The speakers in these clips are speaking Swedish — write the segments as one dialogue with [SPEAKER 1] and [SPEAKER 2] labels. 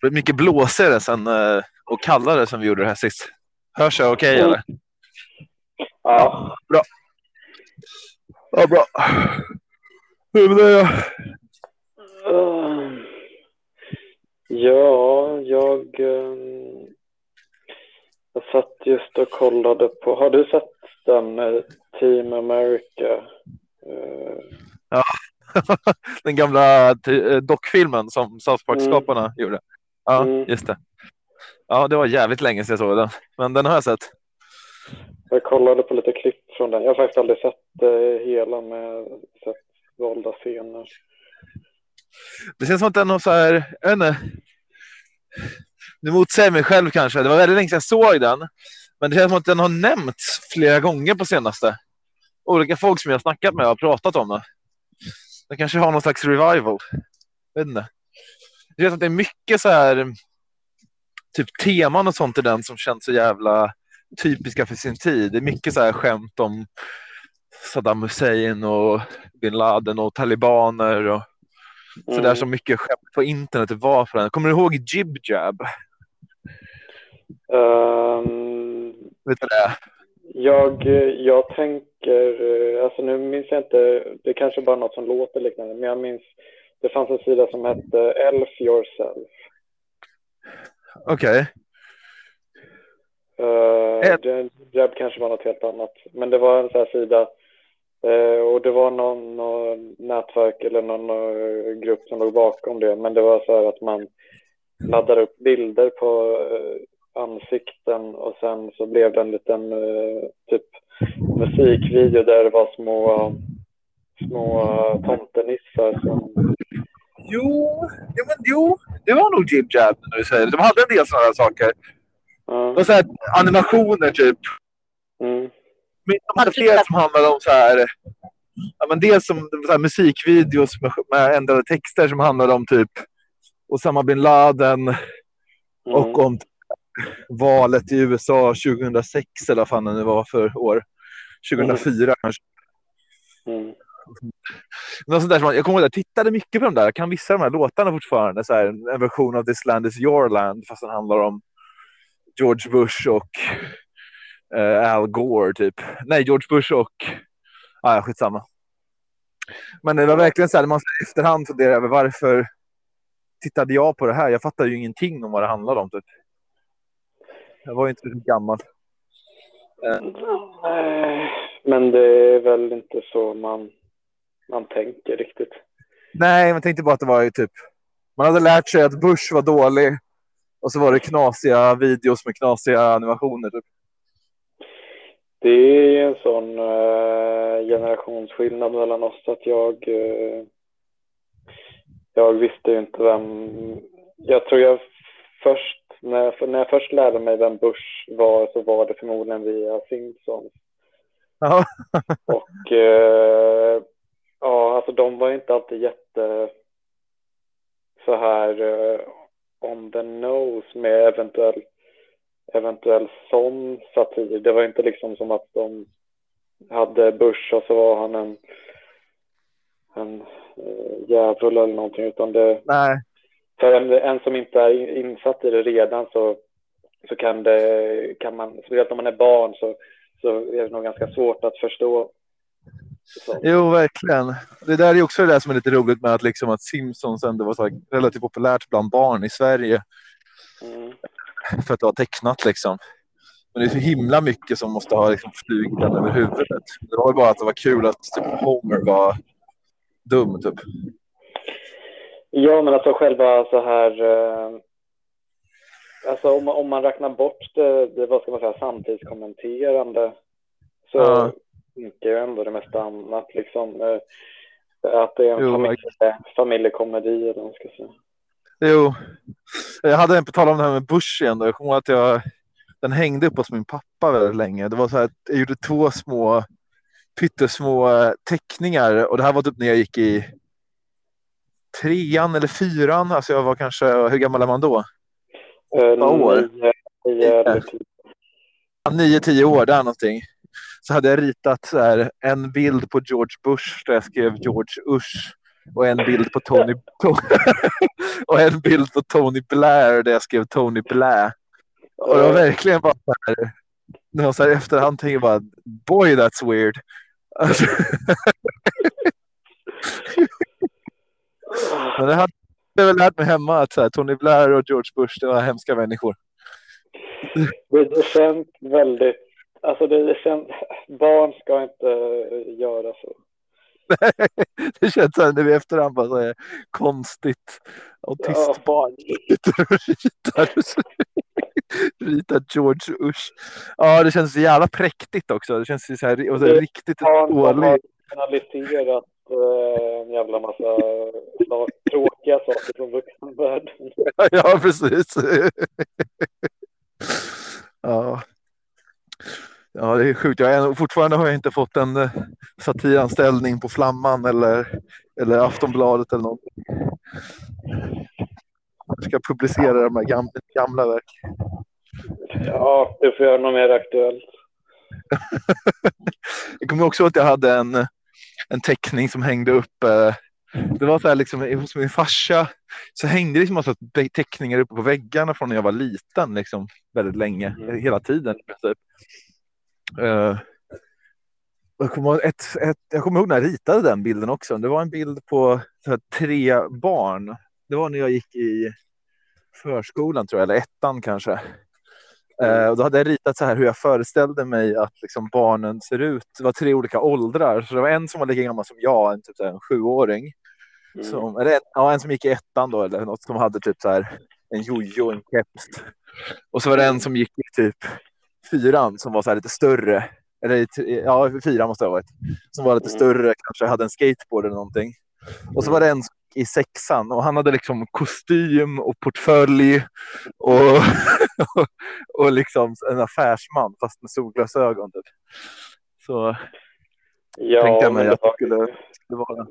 [SPEAKER 1] Det blev mycket blåsigare sen, eh, och kallare som vi gjorde det här sist. Hörs jag okej okay, eller?
[SPEAKER 2] Ja.
[SPEAKER 1] Bra. Ja, bra. Hur är det?
[SPEAKER 2] Uh, ja, jag, um, jag satt just och kollade på, har du sett den uh, Team America?
[SPEAKER 1] Ja, den gamla eh, dockfilmen som South Park-skaparna mm. gjorde. Ja, mm. just det. Ja, det var jävligt länge sedan jag såg den, men den har jag sett.
[SPEAKER 2] Jag kollade på lite klipp från den. Jag har faktiskt aldrig sett det hela med sett valda scener.
[SPEAKER 1] Det känns som att den har så här, jag vet inte. Nu motsäger mig själv kanske. Det var väldigt länge sedan jag såg den. Men det känns som att den har nämnts flera gånger på senaste. Olika folk som jag har snackat med har pratat om det. Den kanske har någon slags revival. Jag vet inte. Det känns som att det är mycket så här typ teman och sånt i den som känns så jävla typiska för sin tid. Det är mycket så här skämt om Saddam Hussein och bin Laden och talibaner och mm. så där som mycket skämt på internet var för den. Kommer du ihåg Jib Jab?
[SPEAKER 2] Um,
[SPEAKER 1] Vet du det?
[SPEAKER 2] Jag, jag tänker, alltså nu minns jag inte, det är kanske bara något som låter liknande, men jag minns det fanns en sida som hette Elf Yourself.
[SPEAKER 1] Okej.
[SPEAKER 2] Okay. Uh, Jab kanske var något helt annat, men det var en sån här sida uh, och det var någon, någon nätverk eller någon uh, grupp som låg bakom det, men det var så här att man laddade upp bilder på uh, ansikten och sen så blev det en liten typ musikvideo där det var små små tomtenissar som
[SPEAKER 1] Jo, ja, men, jo, det var nog Jib Jab när du säger det. De hade en del sådana saker.
[SPEAKER 2] Mm.
[SPEAKER 1] Och så här, animationer typ.
[SPEAKER 2] Mm.
[SPEAKER 1] Men de hade flera som handlade om så här. Ja, men dels som så här, musikvideos med, med ändrade texter som handlade om typ Osama bin Laden mm. och om valet i USA 2006 eller vad fan det var för år. 2004 mm. kanske.
[SPEAKER 2] Mm.
[SPEAKER 1] Något sånt där som, jag kommer ihåg att jag tittade mycket på de där. Jag kan vissa av de här låtarna fortfarande. Så här, en version av This land is your land fast den handlar om George Bush och uh, Al Gore typ. Nej, George Bush och... Ah, ja, skitsamma. Men det var verkligen så här, man i efterhand funderar över varför tittade jag på det här? Jag fattade ju ingenting om vad det handlade om. Typ. Jag var ju inte så gammal.
[SPEAKER 2] Nej, men det är väl inte så man man tänker riktigt.
[SPEAKER 1] Nej, man tänkte bara att det var ju typ. Man hade lärt sig att Bush var dålig och så var det knasiga videos med knasiga animationer. Typ.
[SPEAKER 2] Det är en sån uh, generationsskillnad mellan oss att jag. Uh, jag visste ju inte vem. Jag tror jag först när jag, när jag först lärde mig vem Bush var så var det förmodligen via Simpsons.
[SPEAKER 1] Ja.
[SPEAKER 2] och uh, Ja, alltså de var inte alltid jätte så här uh, on the nose med eventuell, eventuell sån satir. Det var inte liksom som att de hade Bush och så var han en, en uh, djävul eller någonting utan det.
[SPEAKER 1] Nej.
[SPEAKER 2] För en, en som inte är insatt i det redan så, så kan det, kan man, speciellt om man är barn så, så är det nog ganska svårt att förstå.
[SPEAKER 1] Jo, verkligen. Det där är också det där som är lite roligt med att, liksom, att Simpsons ändå var så relativt populärt bland barn i Sverige.
[SPEAKER 2] Mm.
[SPEAKER 1] För att det var tecknat liksom. Men det är så himla mycket som måste ha liksom, flugit över huvudet. Det var bara att det var kul att typ, Homer var dum typ.
[SPEAKER 2] Ja, men alltså själva så här. Eh, alltså om, om man räknar bort det, det vad ska man säga, samtidskommenterande. Så, ja funkar ju ändå det mesta annat liksom. Eh, att det är en jo, familje, familjekomedi eller vad man ska säga.
[SPEAKER 1] Jo, jag hade en på tal om det här med Bush igen. Då. Jag kommer ihåg att jag, den hängde upp hos min pappa väldigt länge. Det var så här, jag gjorde två små pyttesmå eh, teckningar och det här var typ när jag gick i trean eller fyran. Alltså jag var kanske, hur gammal är man då? Åtta år. Nio, tio år, där någonting så hade jag ritat så här, en bild på George Bush där jag skrev George Usch och en bild på Tony och en bild på Tony Blair där jag skrev Tony Blair. Och det var verkligen bara så här, när man så här efterhand tänker bara boy that's weird. Alltså. Men det hade jag väl lärt mig hemma att så här, Tony Blair och George Bush det var hemska människor.
[SPEAKER 2] Det känns väldigt, alltså det, det känns, barn ska inte göra så.
[SPEAKER 1] det känns så här, när vi efterhand bara så här, konstigt. Autistbarn ritar, ritar George Bush. Ja, det känns så jävla präktigt också. Det känns så här, och så här, riktigt
[SPEAKER 2] Barn kanaliserat eh, en jävla massa tråkiga saker från vuxenvärlden.
[SPEAKER 1] ja, precis. ja. Ja, det är sjukt. Jag fortfarande har jag inte fått en uh, satiranställning på Flamman eller, eller Aftonbladet eller någonting. Jag ska publicera de här gamla, gamla verk.
[SPEAKER 2] Ja, du får göra något mer aktuellt.
[SPEAKER 1] jag kommer också ihåg att jag hade en, en teckning som hängde upp. Uh, det var så här liksom hos min farsa så hängde det liksom massa teckningar uppe på väggarna från när jag var liten liksom väldigt länge, mm. hela tiden. Typ. Uh, jag, kommer ett, ett, jag kommer ihåg när jag ritade den bilden också. Det var en bild på här, tre barn. Det var när jag gick i förskolan tror jag, eller ettan kanske. Uh, och då hade jag ritat så här hur jag föreställde mig att liksom, barnen ser ut. Det var tre olika åldrar. Så det var en som var lika gammal som jag, en, typ, en sjuåring. Mm. Som, eller, ja, en som gick i ettan då, eller något som hade typ så här en jojo, en keps. Och så var det en som gick i typ fyran som var så här lite större. Eller ja, fyran måste det ha varit. Som var lite större, kanske hade en skateboard eller någonting. Och så var det en i sexan och han hade liksom kostym och portfölj och, och, och liksom en affärsman fast med solglasögon. Typ. Så ja, tänkte jag mig att det skulle, skulle vara.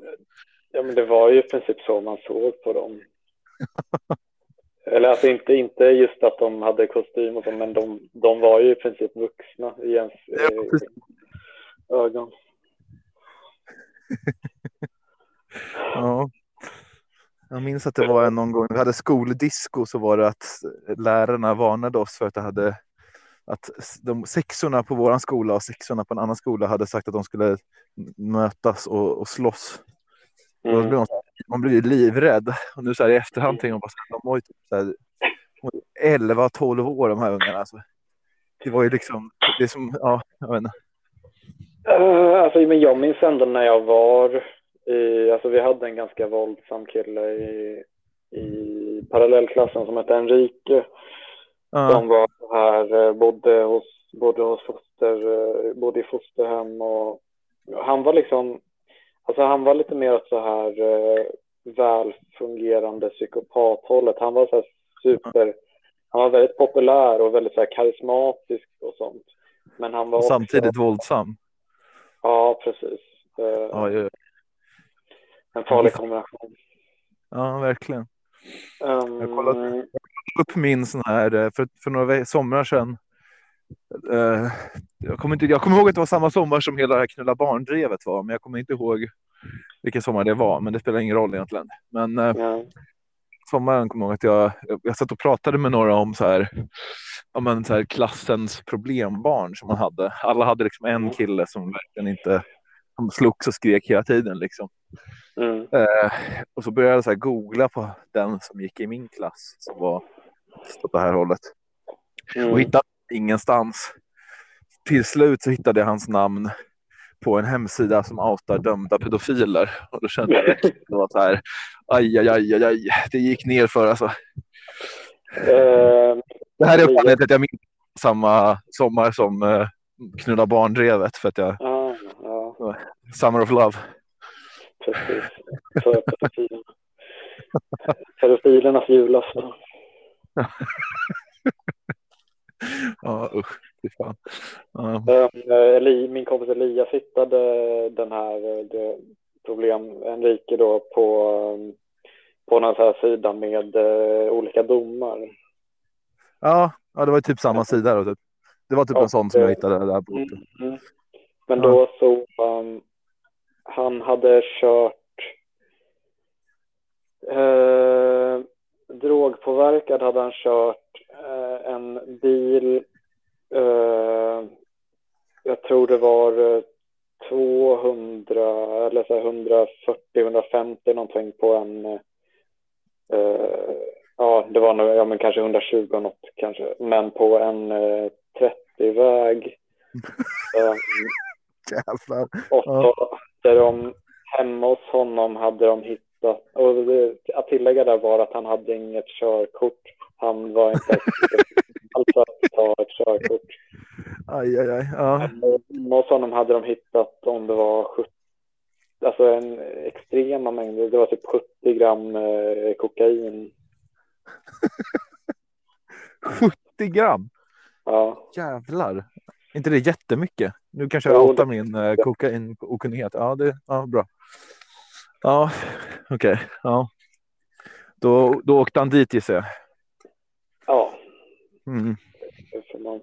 [SPEAKER 2] Ja, men det var ju i princip så man såg på dem. Eller alltså inte, inte just att de hade kostym och så, men de, de var ju i princip vuxna i ens ja, eh, ögon.
[SPEAKER 1] ja. Jag minns att det var någon gång vi hade skoldisco så var det att lärarna varnade oss för att det hade att de sexorna på våran skola och sexorna på en annan skola hade sagt att de skulle mötas och, och slåss. Mm. Man, man blir ju livrädd. Och nu så här i efterhand tänker man bara de var ju typ så här, 11, 12 år de här ungarna. Alltså. Det var ju liksom, det är som, ja, jag vet inte.
[SPEAKER 2] Uh, alltså, men jag minns ändå när jag var i, alltså vi hade en ganska våldsam kille i, i parallellklassen som hette Enrique. Uh. Som var här, eh, bodde hos, bodde hos foster, eh, bodde i fosterhem och han var liksom Alltså han var lite mer åt så här eh, välfungerande psykopathållet. Han var så här super, han var väldigt populär och väldigt så här karismatisk och sånt. Men han var
[SPEAKER 1] Samtidigt också, våldsam.
[SPEAKER 2] Ja, precis. Eh, ja, ja. En farlig kombination.
[SPEAKER 1] Ja, verkligen. Um, jag kollade upp min sån här eh, för, för några somrar sedan. Uh, jag, kommer inte, jag kommer ihåg att det var samma sommar som hela det här knulla barndrevet var, men jag kommer inte ihåg vilken sommar det var. Men det spelar ingen roll egentligen. Men uh, ja. sommaren kommer jag ihåg att jag, jag, jag satt och pratade med några om så här, ja, men så här klassens problembarn som man hade. Alla hade liksom en kille som verkligen inte som slogs och skrek hela tiden liksom. Mm. Uh, och så började jag så googla på den som gick i min klass som var åt det här hållet. Mm. Och hittade ingenstans. Till slut så hittade jag hans namn på en hemsida som outar dömda pedofiler. Och då kände jag att det var så här, aj, aj, aj, aj, det gick ner för alltså. Uh, det här är uppfattningen att jag minns samma sommar som uh, knulla barndrevet för att jag uh, uh. Summer of Love.
[SPEAKER 2] Precis, för pedofilerna. Pedofilernas julafton.
[SPEAKER 1] ja, usch. Fan.
[SPEAKER 2] Ja. Uh, min kompis Elias hittade den här det, problem, Enrique då, på, på någon här sida med uh, olika domar.
[SPEAKER 1] Ja, ja, det var typ samma sida. Då, typ. Det var typ och, en sån som jag hittade där. På. Mm,
[SPEAKER 2] mm. Men då så, um, han hade kört Eh, drogpåverkad hade han kört eh, en bil. Eh, jag tror det var 200 eller så 140-150 någonting på en. Eh, ja, det var nog ja, men kanske 120 något kanske, men på en 30-väg.
[SPEAKER 1] Jävlar.
[SPEAKER 2] Och så hade de, hemma hos honom hade de hittat, och det, att tillägga där var att han hade inget körkort. Han var inte att ta ett körkort.
[SPEAKER 1] Aj, aj, aj. Ja.
[SPEAKER 2] Hemma hos honom hade de hittat om det var 70, alltså en extrema mängder, det var typ 70 gram eh, kokain.
[SPEAKER 1] 70 gram?
[SPEAKER 2] Ja.
[SPEAKER 1] Jävlar. inte det jättemycket? Nu kanske jag outar min eh, kokainokunnighet. Ja, det ja, bra. Ja, okej. Okay. Ja. Då, då åkte han dit gissar jag. Mm.
[SPEAKER 2] Det får man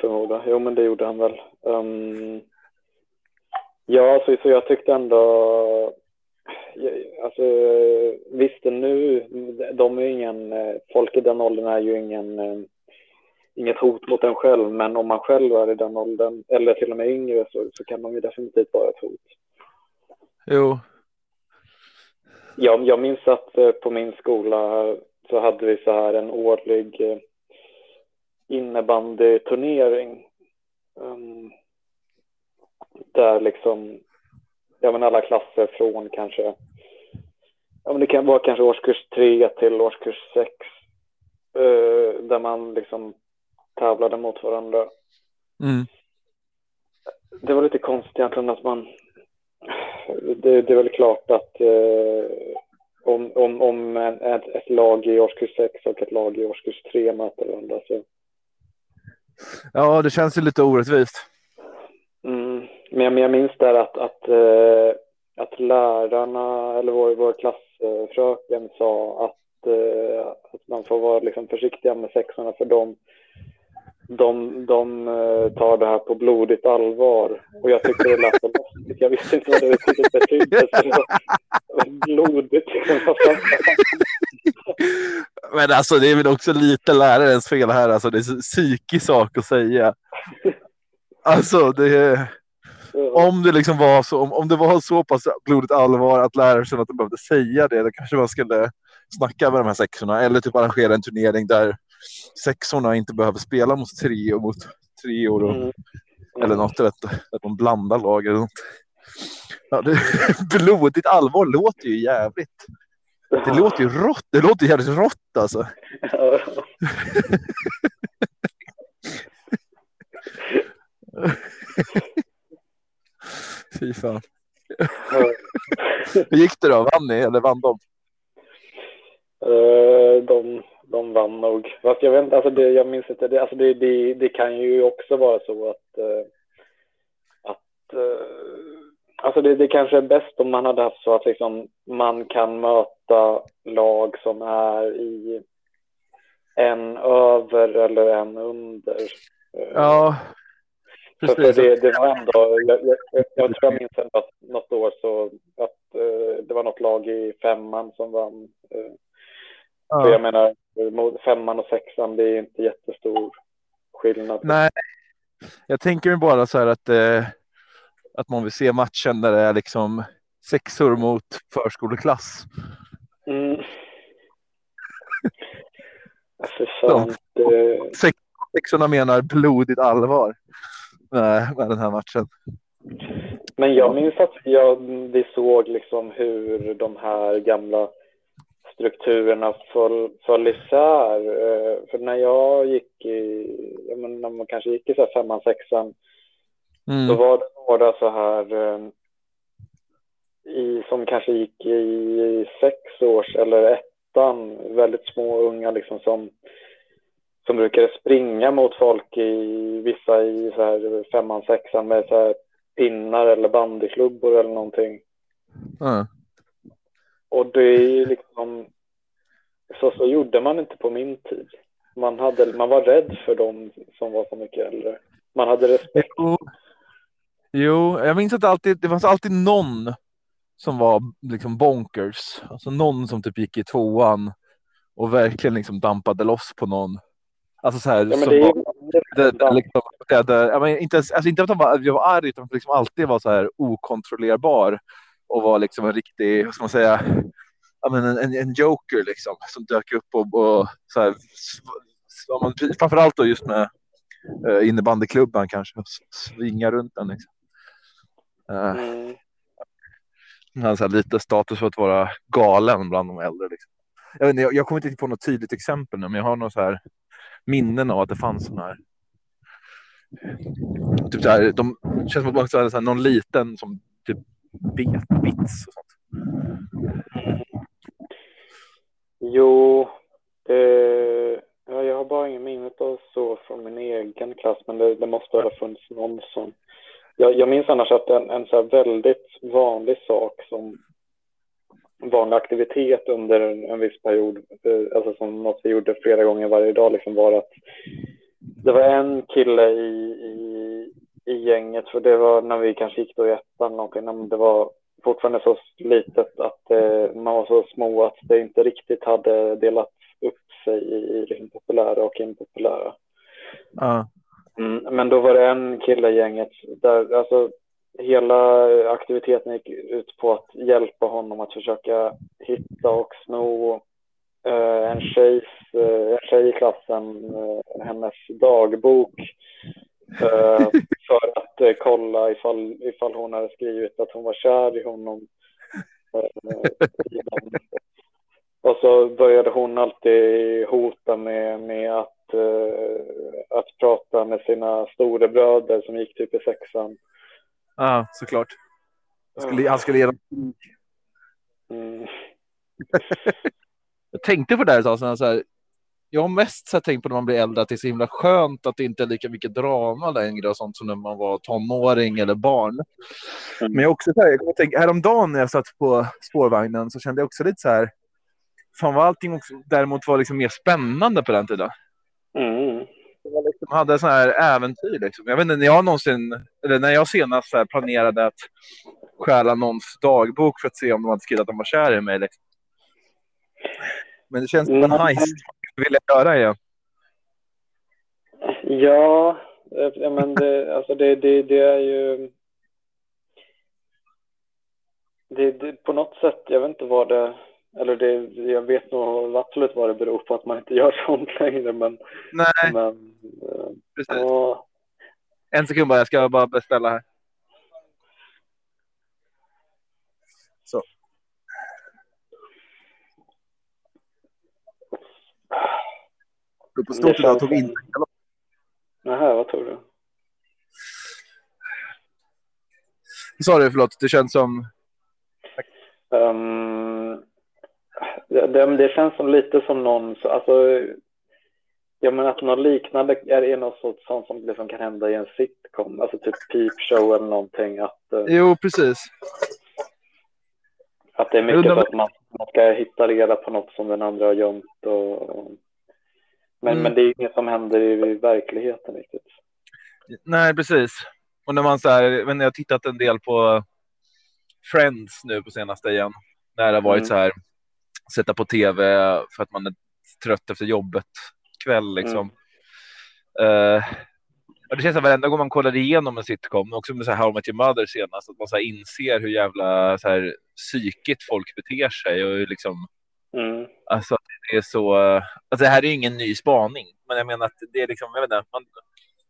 [SPEAKER 2] förmoda. Jo, men det gjorde han väl. Um, ja, så, så jag tyckte ändå... Alltså, visst nu, de är ingen... Folk i den åldern är ju ingen eh, inget hot mot en själv, men om man själv är i den åldern eller till och med yngre så, så kan de ju definitivt vara ett hot.
[SPEAKER 1] Jo.
[SPEAKER 2] Jag, jag minns att eh, på min skola så hade vi så här en årlig eh, innebandyturnering. Um, där liksom, ja men alla klasser från kanske, ja men det kan vara kanske årskurs tre till årskurs sex. Uh, där man liksom tävlade mot varandra.
[SPEAKER 1] Mm.
[SPEAKER 2] Det var lite konstigt egentligen att man... Det, det är väl klart att eh, om, om, om ett, ett, lag i årskurs 6 och ett lag i årskurs 3 möter varandra så...
[SPEAKER 1] Ja, det känns ju lite orättvist.
[SPEAKER 2] Mm. Men, jag, minns där att, att, eh, att lärarna, eller vår, vår klassfröken sa att, eh, att man får vara liksom försiktiga med sexorna för dem de, de eh, tar det här på blodigt allvar. Och jag tyckte det lät så lustigt. Jag visste inte vad det betydde. blodigt.
[SPEAKER 1] Men alltså det är väl också lite lärarens fel här. Alltså det är en psykisk sak att säga. Alltså det är... Om det liksom var så, om, om det var så pass blodigt allvar att läraren kände att de behövde säga det, då kanske man skulle snacka med de här sexorna eller typ arrangera en turnering där sexorna inte behöver spela mot tre och mot treor och, mm. eller något. Jag vet inte, att de blandar lag eller något. Ja, det, blodigt allvar låter ju jävligt. Det låter ju rått. Det låter jävligt rått alltså. Fy fan. Hur gick det då? Vann ni eller vann de?
[SPEAKER 2] Uh, de de vann nog. Fast jag vet inte, alltså det, jag minns inte, det, alltså det, det, det kan ju också vara så att, uh, att uh, alltså det, det kanske är bäst om man hade haft så att liksom man kan möta lag som är i en över eller en under.
[SPEAKER 1] Ja,
[SPEAKER 2] precis. För, det, det var ändå, jag, jag, jag tror jag minns att något år så att uh, det var något lag i femman som vann. Ja. För jag menar, femman och sexan, det är inte jättestor skillnad.
[SPEAKER 1] Nej, jag tänker mig bara så här att, eh, att man vill se matchen där det är liksom sexor mot förskoleklass.
[SPEAKER 2] Mm. Alltså, det...
[SPEAKER 1] Sex, sexorna menar blodigt allvar med, med den här matchen.
[SPEAKER 2] Men jag minns att jag, vi såg liksom hur de här gamla strukturerna föll, föll isär. Eh, för när jag gick i, när man kanske gick i så här femman, sexan, mm. så var det några så här eh, i, som kanske gick i sex års eller ettan, väldigt små unga liksom som, som brukade springa mot folk i vissa i så här femman, sexan med så här pinnar eller bandyklubbor eller någonting.
[SPEAKER 1] Mm.
[SPEAKER 2] Och det är liksom, så, så gjorde man inte på min tid. Man, hade, man var rädd för dem som var så mycket äldre. Man hade respekt.
[SPEAKER 1] Jo, jo jag minns att det alltid, det fanns alltid någon som var liksom bonkers. Alltså någon som typ gick i tvåan och verkligen liksom dampade loss på någon. Alltså så här.
[SPEAKER 2] Ja, men det är
[SPEAKER 1] det, det, liksom, det, det, jag menar, inte, alltså inte att han var, jag var arg utan att liksom alltid var så här okontrollerbar och var liksom en riktig, vad ska man säga, en, en, en joker liksom som dök upp och, och så här, framförallt då just med uh, innebandyklubban kanske, svinga runt den liksom. Eh,
[SPEAKER 2] Mm.
[SPEAKER 1] han hade här lite status för att vara galen bland de äldre. Liksom. Jag, vet inte, jag, jag kommer inte på något tydligt exempel nu, men jag har så här minnen av att det fanns sådana här. Typ så här, de det känns som att man så här, någon liten som typ bet bits och sånt.
[SPEAKER 2] Jo, eh, ja, jag har bara ingen minne av så från min egen klass, men det, det måste ha funnits någon sån. Jag, jag minns annars att en, en så här väldigt vanlig sak som vanlig aktivitet under en, en viss period, eh, alltså som något vi gjorde flera gånger varje dag, liksom var att det var en kille i, i, i gänget, för det var när vi kanske gick då i ettan någonting, men det var fortfarande så litet att eh, man var så små att det inte riktigt hade delat upp sig i, i liksom populära och impopulära.
[SPEAKER 1] Uh.
[SPEAKER 2] Mm, men då var det en kille i gänget där alltså hela aktiviteten gick ut på att hjälpa honom att försöka hitta och sno eh, en, tjejs, eh, en tjej i klassen, eh, hennes dagbok eh, för att eh, kolla ifall, ifall hon hade skrivit att hon var kär i honom. Eh, och så började hon alltid hota med, med att, att prata med sina storebröder som gick typ i sexan.
[SPEAKER 1] ja såklart. Han skulle, han skulle ge dem
[SPEAKER 2] Mm.
[SPEAKER 1] Jag tänkte på det här ett så här, jag har mest så här, tänkt på när man blir äldre att det är så himla skönt att det inte är lika mycket drama längre och sånt som när man var tonåring eller barn.
[SPEAKER 2] Mm.
[SPEAKER 1] Men jag också så här, jag tänka, häromdagen när jag satt på spårvagnen så kände jag också lite så här, fan vad allting också, däremot var liksom mer spännande på den tiden.
[SPEAKER 2] Mm.
[SPEAKER 1] Var liksom, hade sån här äventyr liksom. Jag vet inte när jag någonsin, eller när jag senast planerade att stjäla någons dagbok för att se om de hade skrivit att de var kär i mig. Liksom. Men det känns som en nice det vill jag göra igen.
[SPEAKER 2] Ja, eh, ja, men det, alltså det, det, det är ju... Det, det, på något sätt, jag vet inte vad det... Eller det, jag vet nog absolut vad det beror på att man inte gör sånt längre, men...
[SPEAKER 1] Nej,
[SPEAKER 2] men eh,
[SPEAKER 1] precis.
[SPEAKER 2] ja,
[SPEAKER 1] En sekund bara, jag ska bara beställa här. Så. Gå på stort
[SPEAKER 2] känns
[SPEAKER 1] tog in.
[SPEAKER 2] Nähä, vad tror du?
[SPEAKER 1] Sa du, förlåt, det känns som...
[SPEAKER 2] Um, det, det, känns som lite som någon, så- alltså, jag menar att något liknande är, är något sånt, sånt som liksom kan hända i en sitcom, alltså typ Peep Show eller någonting, att, eh,
[SPEAKER 1] Jo, precis.
[SPEAKER 2] att det är mycket
[SPEAKER 1] undrar
[SPEAKER 2] att man, man ska hitta reda på något som den andra har gömt och, men,
[SPEAKER 1] Mm.
[SPEAKER 2] men det är inget som händer i, i verkligheten riktigt.
[SPEAKER 1] Nej, precis. Och när man så här, men jag har tittat en del på Friends nu på senaste igen. När det har varit
[SPEAKER 2] Mm.
[SPEAKER 1] så här, sätta på tv för att man är trött efter jobbet kväll liksom. Eh, och det känns som varenda gång man kollar igenom en sitcom, också med så här How I Met Your Mother senast, att man så inser hur jävla så här, psykigt folk beter sig och liksom
[SPEAKER 2] Mm.
[SPEAKER 1] Alltså det är så. Alltså det här är ingen ny spaning, men jag menar att det är liksom. Jag vet inte, man,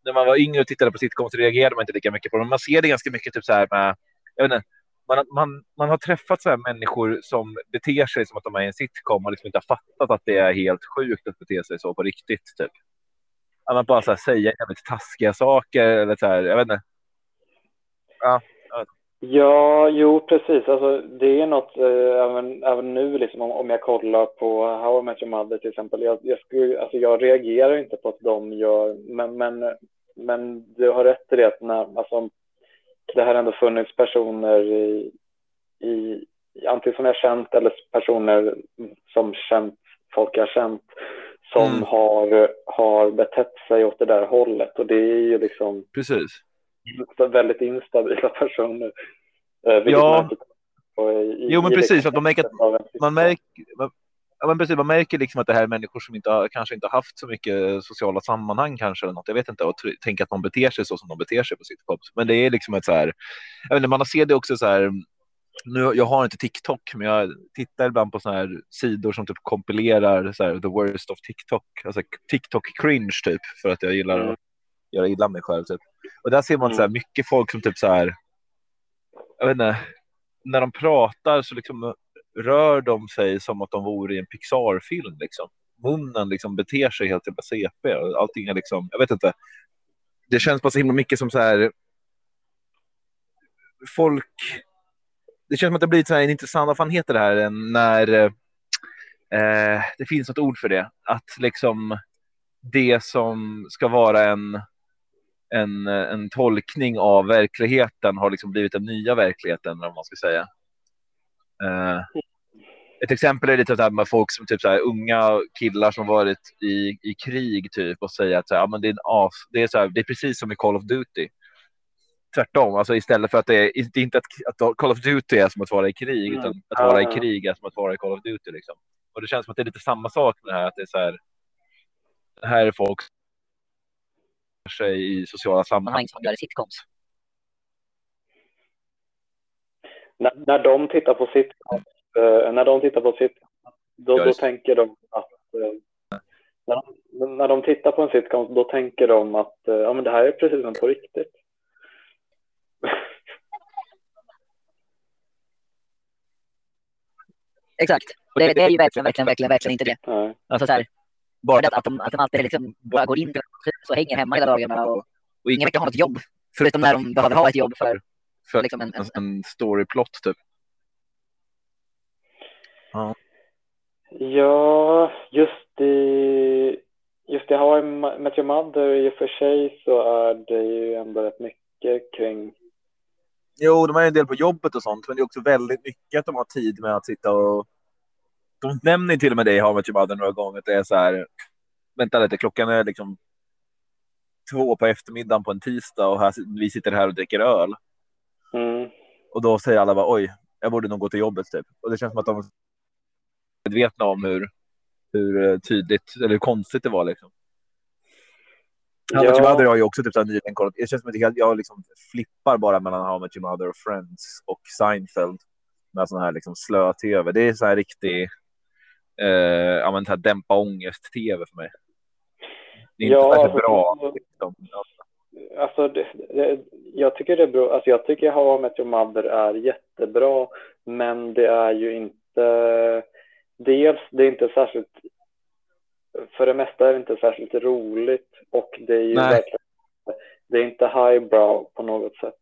[SPEAKER 1] när man var yngre och tittade på sitcom så reagerade man inte lika mycket på det. Men man ser det ganska mycket typ så här med. Jag vet inte, man, man, man har träffat så här människor som beter sig som att de är i en sitcom och liksom inte har fattat att det är helt sjukt att bete sig så på riktigt. Typ. Att man bara så här, säger jävligt taskiga saker eller så här. Jag vet inte. Ja,
[SPEAKER 2] Ja, jo precis. Alltså, det är något, eh, även, även nu liksom, om, om jag kollar på How I Met Your Mother till exempel. Jag, jag, skulle, alltså, jag reagerar inte på att de gör, men, men, men du har rätt i det att när, alltså, det har ändå funnits personer i, i, antingen som jag känt eller personer som känt, folk jag känt, som
[SPEAKER 1] Mm.
[SPEAKER 2] har, har betett sig åt det där hållet. Och det är ju liksom
[SPEAKER 1] precis.
[SPEAKER 2] väldigt instabila personer. Eh,
[SPEAKER 1] Ja.
[SPEAKER 2] man I,
[SPEAKER 1] jo, men precis.
[SPEAKER 2] liksom
[SPEAKER 1] Att de märker man märker, ja, men precis, man märker liksom att det här är människor som inte har, kanske inte har haft så mycket sociala sammanhang kanske eller något. Jag vet inte och tänker att de beter sig så som de beter sig på sitcoms. Men det är liksom ett så här. Jag vet inte, man ser det också så här. Nu, jag har inte TikTok, men jag tittar ibland på såna här sidor som typ kompilerar så här, the worst of TikTok, alltså TikTok cringe typ för att jag gillar
[SPEAKER 2] Mm.
[SPEAKER 1] att göra illa mig själv typ. Och där ser man så här mycket folk som typ så här. Jag vet inte. När de pratar så liksom rör de sig som att de vore i en Pixar-film. Liksom. Munnen liksom beter sig helt jävla CP. Allting är liksom, jag vet inte. Det känns bara så himla mycket som så här. Folk. Det känns som att det blir så här en intressant, vad fan heter det här, när eh, det finns något ord för det. Att liksom det som ska vara en, en, en tolkning av verkligheten har liksom blivit den nya verkligheten, eller vad man ska säga. Eh, ett exempel är lite så här med folk som typ så här, unga killar som varit i, i krig typ och säger att så här, ja, men det, är en as, det, är så här, det är precis som i Call of Duty. Tvärtom, alltså istället för att det är det är inte att, att Call of Duty är som att vara i krig,
[SPEAKER 2] Mm.
[SPEAKER 1] utan att vara i
[SPEAKER 2] ja.
[SPEAKER 1] krig är som att vara i Call of Duty. Liksom. Och det känns som att det är lite samma sak med det här, att det är så här. Det här är folk som sig i sociala sammanhang som gör sitcoms.
[SPEAKER 2] När, när de tittar på sitt, eh, när de tittar på sitt, då, då tänker de att eh, när, de, när de tittar på en sitcom, då tänker de att eh, ja, men det här är precis som på riktigt.
[SPEAKER 3] Exakt. Det, det är ju verkligen, verkligen, verkligen, verkligen inte det.
[SPEAKER 2] Nej.
[SPEAKER 3] Alltså så här,
[SPEAKER 1] Bara
[SPEAKER 3] att, att, de, att de alltid liksom bara går in och hänger hemma hela dagarna och
[SPEAKER 1] och
[SPEAKER 3] ingen verkar ha något jobb. Förutom när de behöver ha ett jobb för
[SPEAKER 1] för
[SPEAKER 3] liksom en, en,
[SPEAKER 1] en, storyplot typ.
[SPEAKER 2] Ja, just i, just i How I Met Your Mother i och för sig så är det ju ändå rätt mycket kring
[SPEAKER 1] Jo, de är en del på jobbet och sånt, men det är också väldigt mycket att de har tid med att sitta och... De nämner till och med det i How I Met Your Mother några gånger. Att det är så här, vänta lite, klockan är liksom två på eftermiddagen på en tisdag och här, vi sitter här och dricker öl.
[SPEAKER 2] Mm,
[SPEAKER 1] Och då säger alla bara oj, jag borde nog gå till jobbet typ. Och det känns som att de är medvetna om hur, hur eh, tydligt eller hur konstigt det var liksom. How
[SPEAKER 2] Ja.
[SPEAKER 1] Mother har ju också typ så här nyligen kollat. Det känns som att jag, liksom flippar bara mellan How Your Mother och Friends och Seinfeld. Med sån här liksom slö-tv. Det är så här riktig eh, ja, men så här dämpa ångest-tv för mig. Det är inte
[SPEAKER 2] Ja,
[SPEAKER 1] särskilt
[SPEAKER 2] alltså,
[SPEAKER 1] bra. Liksom.
[SPEAKER 2] Alltså, det, det, jag tycker det är bra. Alltså, jag tycker How I Met Your Mother är jättebra, men det är ju inte... Dels, det är inte särskilt... För det mesta är det inte särskilt roligt och det är ju
[SPEAKER 1] Nej.
[SPEAKER 2] verkligen... Det är inte highbrow på något sätt.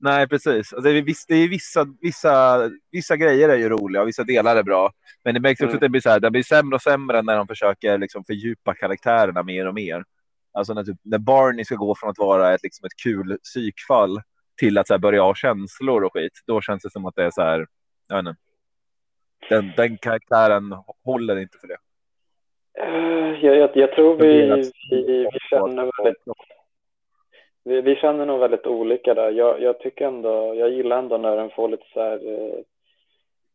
[SPEAKER 1] Nej, precis. Alltså, det, är viss, det är vissa, vissa, vissa grejer är ju roliga och vissa delar är bra. Men det märks också
[SPEAKER 2] Mm.
[SPEAKER 1] att det blir, så här, det blir sämre och sämre när de försöker liksom, fördjupa karaktärerna mer och mer. Alltså när, typ, när Barney ska gå från att vara ett, liksom, ett kul psykfall till att så här, börja ha känslor och skit. Då känns det som att det är så här, jag vet inte. Den, den karaktären håller inte för det.
[SPEAKER 2] Eh, Jag, jag, jag tror
[SPEAKER 1] Det
[SPEAKER 2] vi,
[SPEAKER 1] att-
[SPEAKER 2] vi, vi känner väldigt Vi, vi känner nog väldigt olika där. Jag, jag tycker ändå, jag gillar ändå när den får lite så här, eh,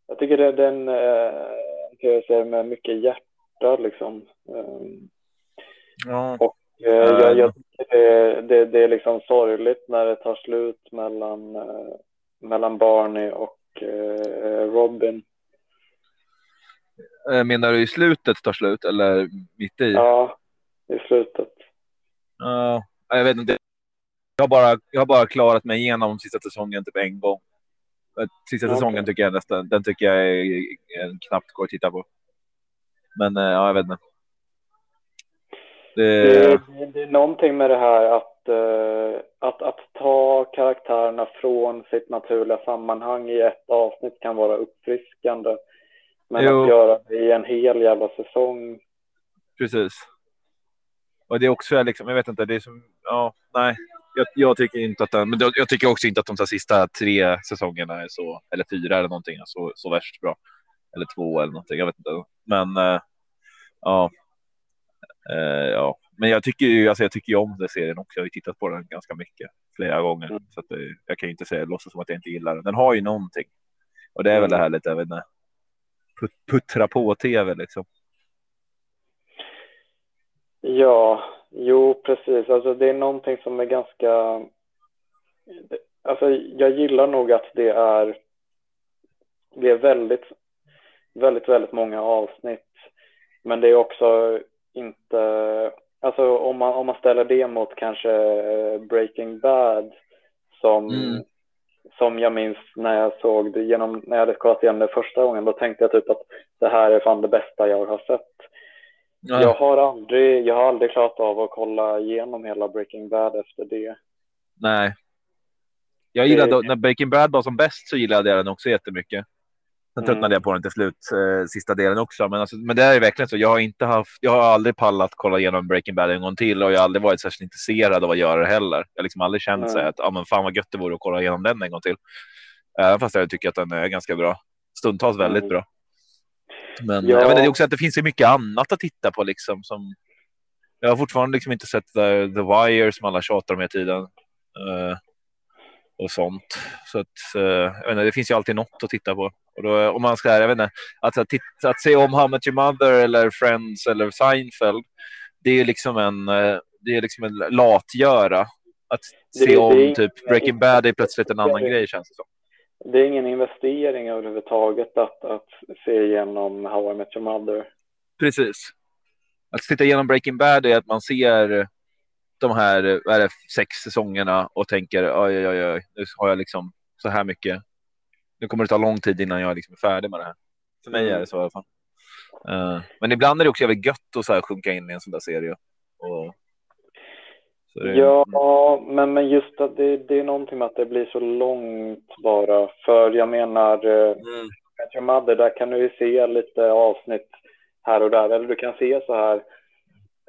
[SPEAKER 2] jag tycker det, den eh, tv-serie med mycket hjärta liksom. Um,
[SPEAKER 1] Ja.
[SPEAKER 2] eh, jag, jag tycker det, det, det är liksom sorgligt när det tar slut mellan, eh, mellan Barney och eh, Robin.
[SPEAKER 1] Eh, Menar du i slutet tar slut eller mitt i?
[SPEAKER 2] Ja, i slutet.
[SPEAKER 1] Ja, jag vet inte. Jag har, bara, jag har bara klarat mig igenom sista säsongen typ en gång. Sista
[SPEAKER 2] Okej.
[SPEAKER 1] säsongen tycker jag nästan, den tycker jag är, är knappt går att titta på. Men ja, jag vet inte. Det,
[SPEAKER 2] Det, det, det är någonting med det här att, eh, att, att ta karaktärerna från sitt naturliga sammanhang i ett avsnitt kan vara uppfriskande. Men
[SPEAKER 1] Jo.
[SPEAKER 2] att göra det i en hel jävla säsong.
[SPEAKER 1] precis. Och det är också liksom, jag vet inte, det är som, ja, nej. Jag, jag tycker inte att den, men jag, tycker också inte att de sista tre säsongerna är så, eller fyra eller någonting, så, så värst bra. Eller två eller någonting, jag vet inte. Men eh, ja. Eh, ja, men jag tycker ju, alltså jag tycker ju om den serien också. Jag har ju tittat på den ganska mycket, flera gånger.
[SPEAKER 2] Mm.
[SPEAKER 1] Så att det, jag kan ju inte säga, låtsas som att jag inte gillar den. Den har ju någonting. Och det är väl
[SPEAKER 2] Mm.
[SPEAKER 1] det här lite, jag vet inte, put- puttra på tv liksom.
[SPEAKER 2] Ja, jo precis. Alltså det är någonting som är ganska... Alltså jag gillar nog att det är, det är väldigt, väldigt, väldigt många avsnitt. Men det är också inte... Alltså om man, om man ställer det mot kanske Breaking Bad som,
[SPEAKER 1] Mm.
[SPEAKER 2] som jag minns när jag såg det genom, när jag hade kollat igen det första gången, då tänkte jag typ att det här är fan det bästa jag har sett.
[SPEAKER 1] Ja,
[SPEAKER 2] Jag har aldrig, jag har aldrig klarat av att kolla igenom hela Breaking Bad efter det.
[SPEAKER 1] Nej. Jag gillade,
[SPEAKER 2] Det-
[SPEAKER 1] när Breaking Bad var som bäst så gillade jag den också jättemycket. Sen
[SPEAKER 2] Mm.
[SPEAKER 1] tröttnade jag på den till slut, eh, sista delen också. Men, alltså, men det är verkligen så. Jag har inte haft, jag har aldrig pallat kolla igenom Breaking Bad en gång till och jag har aldrig varit särskilt intresserad av att göra det heller. Jag har liksom aldrig känt
[SPEAKER 2] Nej.
[SPEAKER 1] så här att ah, men fan vad gött det vore att kolla igenom den en gång till. Även fast jag tycker att den är ganska bra. Stundtals väldigt
[SPEAKER 2] Mm.
[SPEAKER 1] bra. Men
[SPEAKER 2] Ja.
[SPEAKER 1] jag vet, det är också att det finns så mycket annat att titta på liksom som. Jag har fortfarande liksom inte sett The, The Wire som alla tjatar om hela tiden. Eh, och sånt. Så att, eh, jag inte, det finns ju alltid något att titta på. Och då, om man ska, jag vet inte, att, att, titta, att se om How Much Your Mother eller Friends eller Seinfeld, det är liksom en, eh, det är liksom en latgöra. Att
[SPEAKER 2] Det-
[SPEAKER 1] se
[SPEAKER 2] det
[SPEAKER 1] om
[SPEAKER 2] ingen-
[SPEAKER 1] typ Breaking Bad är plötsligt en annan grej känns det som.
[SPEAKER 2] Det är ingen investering överhuvudtaget att, att se igenom How I Met Your Mother.
[SPEAKER 1] Precis. Att titta igenom Breaking Bad är att man ser de här vad det, sex säsongerna och tänker oj, oj, oj, nu har jag liksom så här mycket. Nu kommer det ta lång tid innan jag liksom är färdig med det här. För mig är det så i alla fall. Eh, men ibland är det också jävligt gött att så här sjunka in i en sån där serie. Och, så det-
[SPEAKER 2] Ja, men, men just att det, det är någonting med att det blir så långt bara. För jag menar, eh,
[SPEAKER 1] Mm.
[SPEAKER 2] Mother, där kan du ju se lite avsnitt här och där. Eller du kan se så här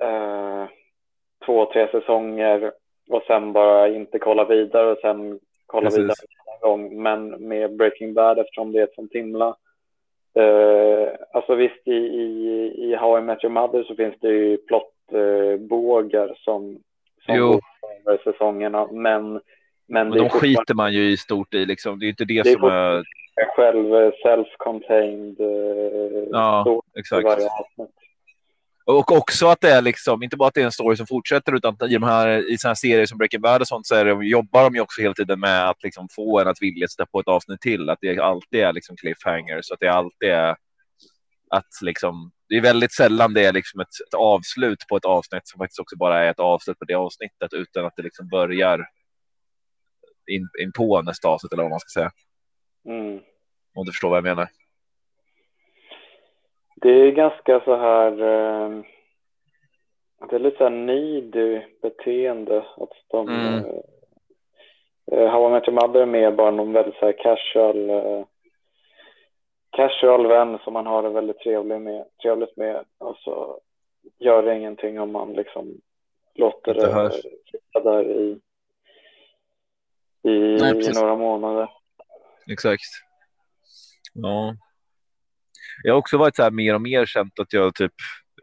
[SPEAKER 2] eh, två, tre säsonger och sen bara inte kolla vidare och sen kolla
[SPEAKER 1] Precis.
[SPEAKER 2] vidare en gång. Men med Breaking Bad, eftersom det är ett sånt himla... Eh, alltså visst, i, i, i How I Met Your Mother så finns det ju plottbågar som, som
[SPEAKER 1] Jo.
[SPEAKER 2] över säsongerna. Men, men,
[SPEAKER 1] Men de
[SPEAKER 2] är
[SPEAKER 1] skiter man ju i stort i liksom. Det är inte det,
[SPEAKER 2] Det är
[SPEAKER 1] som är...
[SPEAKER 2] själv eh, self-contained eh,
[SPEAKER 1] Ja, exakt. Och också att det är liksom, inte bara att det är en story som fortsätter, utan i, de här, i såna här serier som Breaking Bad och sånt så det, jobbar de ju också hela tiden med att liksom få en att vilja sätta på ett avsnitt till. Att det alltid är liksom cliffhanger, så att det alltid är att liksom, det är väldigt sällan det är liksom ett, ett avslut på ett avsnitt som faktiskt också bara är ett avslut på det avsnittet utan att det liksom börjar in, in på nästa avsnitt eller vad man ska säga.
[SPEAKER 2] Mm.
[SPEAKER 1] Om du förstår vad jag menar.
[SPEAKER 2] Det är ganska så här... Eh, det är lite så här needy beteende. Att de,
[SPEAKER 1] Mm.
[SPEAKER 2] eh, How I Met Your Mother är mer bara någon väldigt så här casual, eh, casual vän som man har det väldigt trevligt med. Trevligt med och så gör det ingenting om man liksom låter det
[SPEAKER 1] hörs.
[SPEAKER 2] sitta där i, i,
[SPEAKER 3] Nej,
[SPEAKER 2] i några månader.
[SPEAKER 1] Exakt. Ja. Jag har också varit så här mer och mer känt att jag typ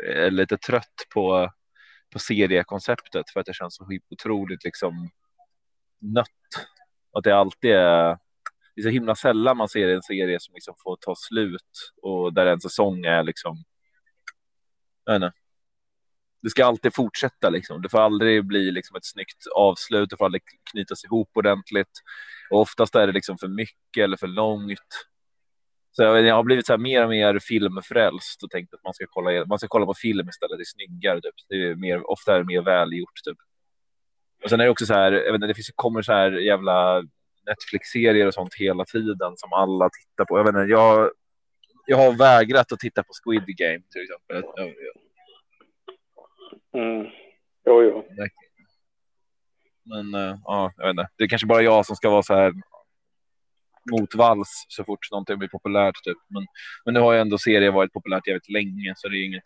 [SPEAKER 1] är lite trött på, på seriekonceptet för att det känns så otroligt liksom nött. Att det alltid är, det är så himla sällan man ser en serie som liksom får ta slut och där en säsong är liksom. Jag vet inte. Det ska alltid fortsätta liksom. Det får aldrig bli liksom ett snyggt avslut. Det får aldrig knytas ihop ordentligt. Och oftast är det liksom för mycket eller för långt. Så jag, har blivit så här mer och mer filmfrälst och tänkt att man ska kolla, man ska kolla på film istället. Det är snyggare. Typ. Det är mer, ofta är det mer välgjort. Typ. Och sen är det också så här, jag vet inte, det finns, kommer så här jävla Netflix-serier och sånt hela tiden som alla tittar på. Jag, vet inte, jag, jag har vägrat att titta på Squid Game till exempel.
[SPEAKER 2] Mm. Jo, jo.
[SPEAKER 1] Men eh, ja, jag vet inte. Det är kanske bara jag som ska vara så här motvalls så fort någonting blir populärt. Typ. Men, men nu har ju ändå serier varit populärt jävligt länge så det är inget.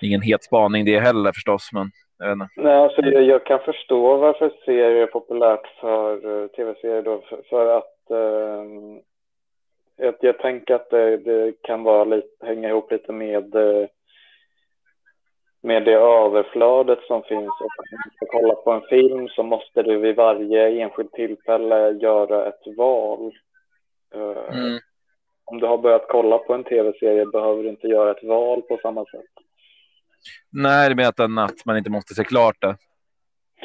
[SPEAKER 1] Ingen het spaning det heller förstås, men jag vet inte.
[SPEAKER 2] Nej, alltså jag, jag kan förstå varför serier är populärt för uh, tv-serier då, för, för att uh, jag, jag tänker att det, det kan vara lite, hänga ihop lite med uh, med det överflödet som finns. Och om du ska kolla på en film så måste du vid varje enskilt tillfälle göra ett val. Eh,
[SPEAKER 1] Mm.
[SPEAKER 2] Om du har börjat kolla på en tv-serie behöver du inte göra ett val på samma sätt.
[SPEAKER 1] Nej, det menar att man inte måste se klart det.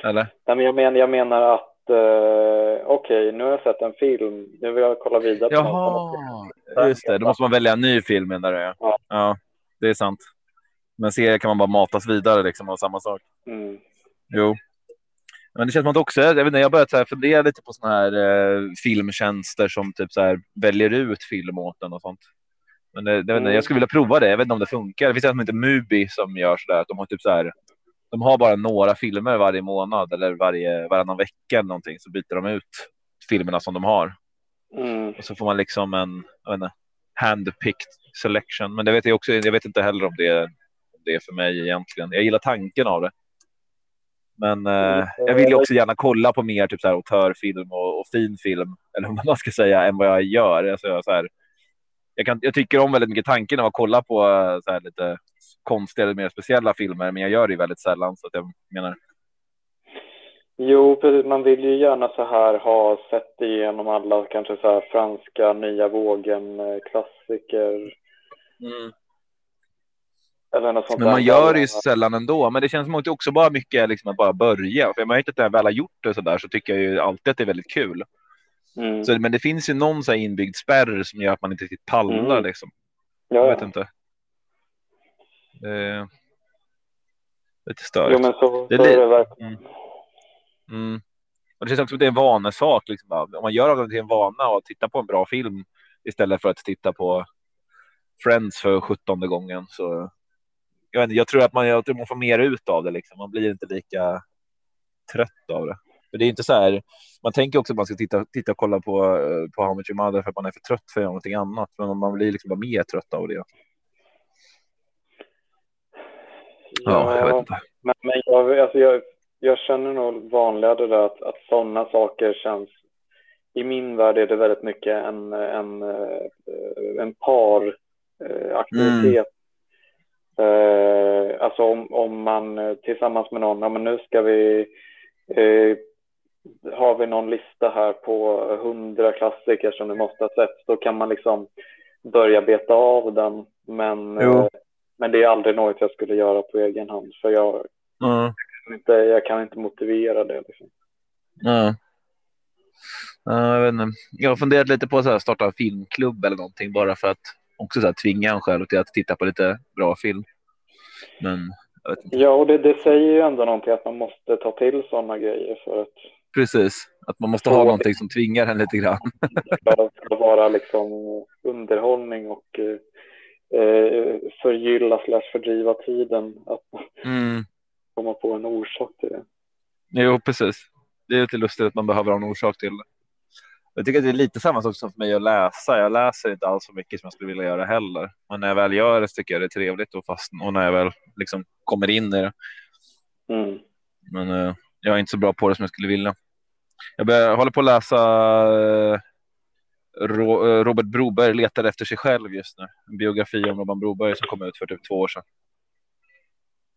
[SPEAKER 1] Eller?
[SPEAKER 2] Nej, men jag, men, jag menar att eh, okej, nu har jag sett en film. Nu vill jag kolla vidare på.
[SPEAKER 1] Jaha, just det. Då måste man välja en ny film menar du?
[SPEAKER 2] Ja.
[SPEAKER 1] ja, det är sant. Men serier kan man bara matas vidare liksom av samma sak.
[SPEAKER 2] Mm.
[SPEAKER 1] Jo. Men det känns som att också, jag vet inte, jag har börjat så här fundera lite på såna här eh, filmtjänster som typ så här väljer ut film åt en och sånt. Men det, det,
[SPEAKER 2] Mm.
[SPEAKER 1] jag skulle vilja prova det. Jag vet inte om det funkar. Det finns en som heter Mubi som gör så där att de har typ så här. De har bara några filmer varje månad eller varje varannan vecka eller någonting så byter de ut filmerna som de har
[SPEAKER 2] Mm.
[SPEAKER 1] och så får man liksom en jag vet inte, handpicked selection. Men det vet jag också. Jag vet inte heller om det, det är för mig egentligen. Jag gillar tanken av det. Men eh, jag vill ju också gärna kolla på mer typ så här autörfilm och, och fin film eller vad man ska säga än vad jag gör. Alltså, jag, så här, jag, kan, jag tycker om väldigt mycket tanken av att kolla på eh, så här, lite konstiga eller mer speciella filmer, men jag gör det väldigt sällan så att jag menar.
[SPEAKER 2] Jo, precis. Man vill ju gärna så här ha sett igenom alla kanske så här franska nya vågen eh, klassiker eller något sånt
[SPEAKER 1] Men man
[SPEAKER 2] där.
[SPEAKER 1] gör det ju sällan ändå. Men det känns som att det också bara mycket är liksom att bara börja. För jag märker att när jag väl har gjort det så där så tycker jag ju alltid att det är väldigt kul.
[SPEAKER 2] Mm.
[SPEAKER 1] Så, men det finns ju någon så här inbyggd spärr som gör att man inte riktigt pallar
[SPEAKER 2] Mm.
[SPEAKER 1] liksom.
[SPEAKER 2] ja,
[SPEAKER 1] Jag
[SPEAKER 2] ja.
[SPEAKER 1] vet inte. Det är lite
[SPEAKER 2] Jo,
[SPEAKER 1] störigt.
[SPEAKER 2] men så,
[SPEAKER 1] Det är
[SPEAKER 2] så är det verkligen.
[SPEAKER 1] Mm. Och det känns också som att det är en vanesak. Liksom. Om man gör av det till en vana och tittar på en bra film istället för att titta på Friends för sjuttonde gången så jag, vet inte, jag tror att man, jag tror man får mer ut av det. Liksom. Man blir inte lika trött av det. För det är inte så här. Man tänker också att man ska titta, titta och kolla på, eh, på How Much Mother för att man är för trött för att göra någonting annat. Men man blir liksom bara mer trött av det. Ja, jag vet inte.
[SPEAKER 2] Men, men jag, alltså jag, jag känner nog vanligare där att, att sådana saker känns i min värld är det väldigt mycket en, en, eh, en par eh, aktivitet. Eh, alltså om, om man eh, tillsammans med någon, ja men nu ska vi eh, har vi någon lista här på hundra klassiker som du måste ha sett, då kan man liksom börja beta av den. Men, eh, men det är aldrig något jag skulle göra på egen hand, för jag,
[SPEAKER 1] Mm.
[SPEAKER 2] kan inte, jag kan inte motivera det. Liksom.
[SPEAKER 1] Ja. Ja, jag, vet inte. jag har funderat lite på att starta en filmklubb eller någonting bara för att också så här, tvinga en själv till att titta på lite bra film. Men.
[SPEAKER 2] Ja, och det, det säger ju ändå någonting att man måste ta till sådana grejer för att
[SPEAKER 1] Precis, att man måste ha någonting som tvingar en lite grann.
[SPEAKER 2] det ska vara liksom underhållning och eh, eh, förgylla slash fördriva tiden. Att
[SPEAKER 1] Mm.
[SPEAKER 2] komma på en orsak till det.
[SPEAKER 1] Jo, precis. Det är lite lustigt att man behöver ha en orsak till det. Jag tycker att det är lite samma sak som för mig att läsa. Jag läser inte alls så mycket som jag skulle vilja göra heller. Men när jag väl gör det så tycker jag det är trevligt och fastna. Och när jag väl liksom kommer in i det.
[SPEAKER 2] Mm.
[SPEAKER 1] Men eh, jag är inte så bra på det som jag skulle vilja. Jag börjar, håller på att läsa Ro, eh, Robert Broberg letar efter sig själv just nu. En biografi om Robert Broberg som kom ut för typ två år sedan.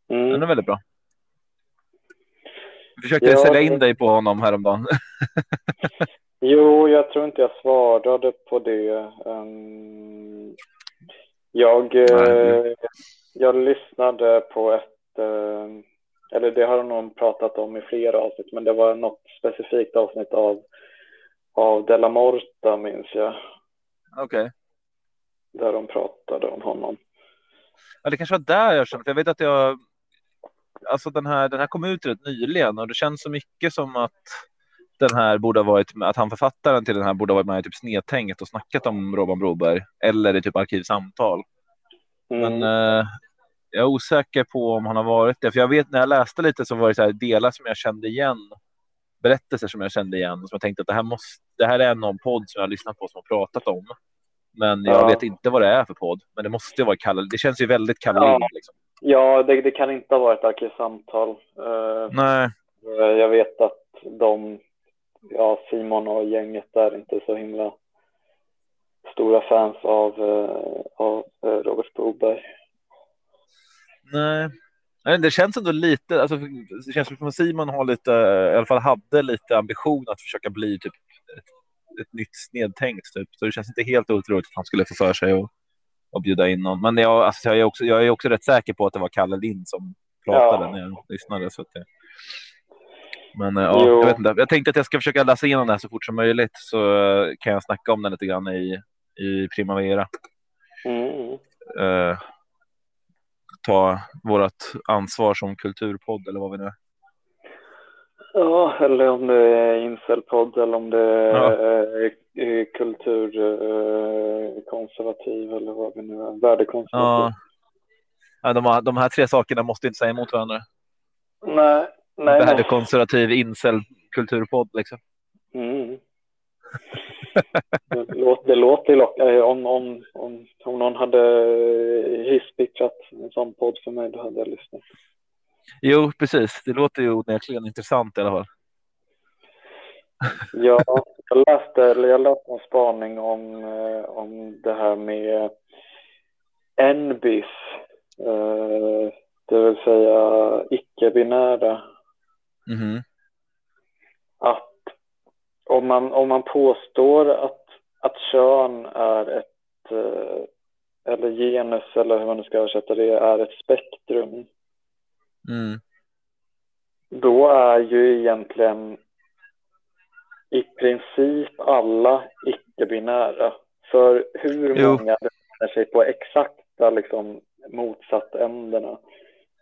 [SPEAKER 1] Den
[SPEAKER 2] Mm.
[SPEAKER 1] är väldigt bra. Jag försökte
[SPEAKER 2] Ja,
[SPEAKER 1] sälja in dig på honom häromdagen.
[SPEAKER 2] Jo, jag tror inte jag svarade på det. Ehm, jag, eh, jag lyssnade på ett, eh, eller det har nog pratat om i flera avsnitt, men det var något specifikt avsnitt av, av Della Morta minns jag,
[SPEAKER 1] Okej.
[SPEAKER 2] där de pratade om honom.
[SPEAKER 1] Ja, det kanske var där jag kände. För jag vet att jag. Alltså den här, den här kom ut rätt nyligen och det känns så mycket som att den här borde ha varit att han författaren till den här borde ha varit med i typ snedtänkt och snackat om Robban Broberg eller i typ arkivsamtal.
[SPEAKER 2] Mm.
[SPEAKER 1] Men eh, jag är osäker på om han har varit det. För jag vet när jag läste lite så var det så här delar som jag kände igen. Berättelser som jag kände igen och som jag tänkte att det här måste. Det här är någon podd som jag har lyssnat på som har pratat om. Men jag
[SPEAKER 2] Ja.
[SPEAKER 1] vet inte vad det är för podd. Men det måste ju vara Kalle. Det känns ju väldigt Kalle
[SPEAKER 2] Ja.
[SPEAKER 1] Liksom.
[SPEAKER 2] Ja, det, det kan inte ha varit arkivsamtal. Eh,
[SPEAKER 1] Nej,
[SPEAKER 2] Jag vet att de, ja Simon och gänget där inte så himla stora fans av, eh, av eh, Robert Broberg.
[SPEAKER 1] nej. Nej, Det känns ändå lite, alltså, det känns som att Simon har lite, i alla fall hade lite ambition att försöka bli typ ett, ett nytt snedtänkt typ. Så det känns inte helt otroligt att han skulle få för sig att, att bjuda in någon. Men jag, alltså, jag, är också, jag är också rätt säker på att det var Kalle Lind som pratade
[SPEAKER 2] Ja.
[SPEAKER 1] när jag lyssnade. Så att det... Men eh, ja,
[SPEAKER 2] Jo.
[SPEAKER 1] jag, vet inte. jag tänkte att jag ska försöka läsa igenom det här så fort som möjligt så eh, kan jag snacka om den lite grann i, i Primavera.
[SPEAKER 2] Mm.
[SPEAKER 1] Eh, ta vårt ansvar som kulturpodd eller vad vi nu är.
[SPEAKER 2] Ja, eller om det är incelpodd eller om det är
[SPEAKER 1] Ja.
[SPEAKER 2] kulturkonservativ eller vad vi nu är. Värdekonservativ.
[SPEAKER 1] Ja. De här tre sakerna måste inte säga emot varandra.
[SPEAKER 2] Nej, nej, nej.
[SPEAKER 1] Värdekonservativ incel kulturpodd liksom.
[SPEAKER 2] Mm. Det låter, det låter lockande. Om, om, om, om någon hade hisspitchat en sån podd för mig, då hade jag lyssnat.
[SPEAKER 1] Jo, precis. Det låter ju onekligen intressant i alla fall.
[SPEAKER 2] Ja, jag läste, eller jag läste en spaning om, eh, om det här med NBIS, eh, det vill säga icke-binära.
[SPEAKER 1] Mhm.
[SPEAKER 2] Att om man, om man påstår att, att kön är ett, eh, eller genus eller hur man nu ska översätta det, är ett spektrum,
[SPEAKER 1] Mm.
[SPEAKER 2] då är ju egentligen i princip alla icke-binära. För hur
[SPEAKER 1] Jo.
[SPEAKER 2] många befinner sig på exakta liksom, motsattänderna?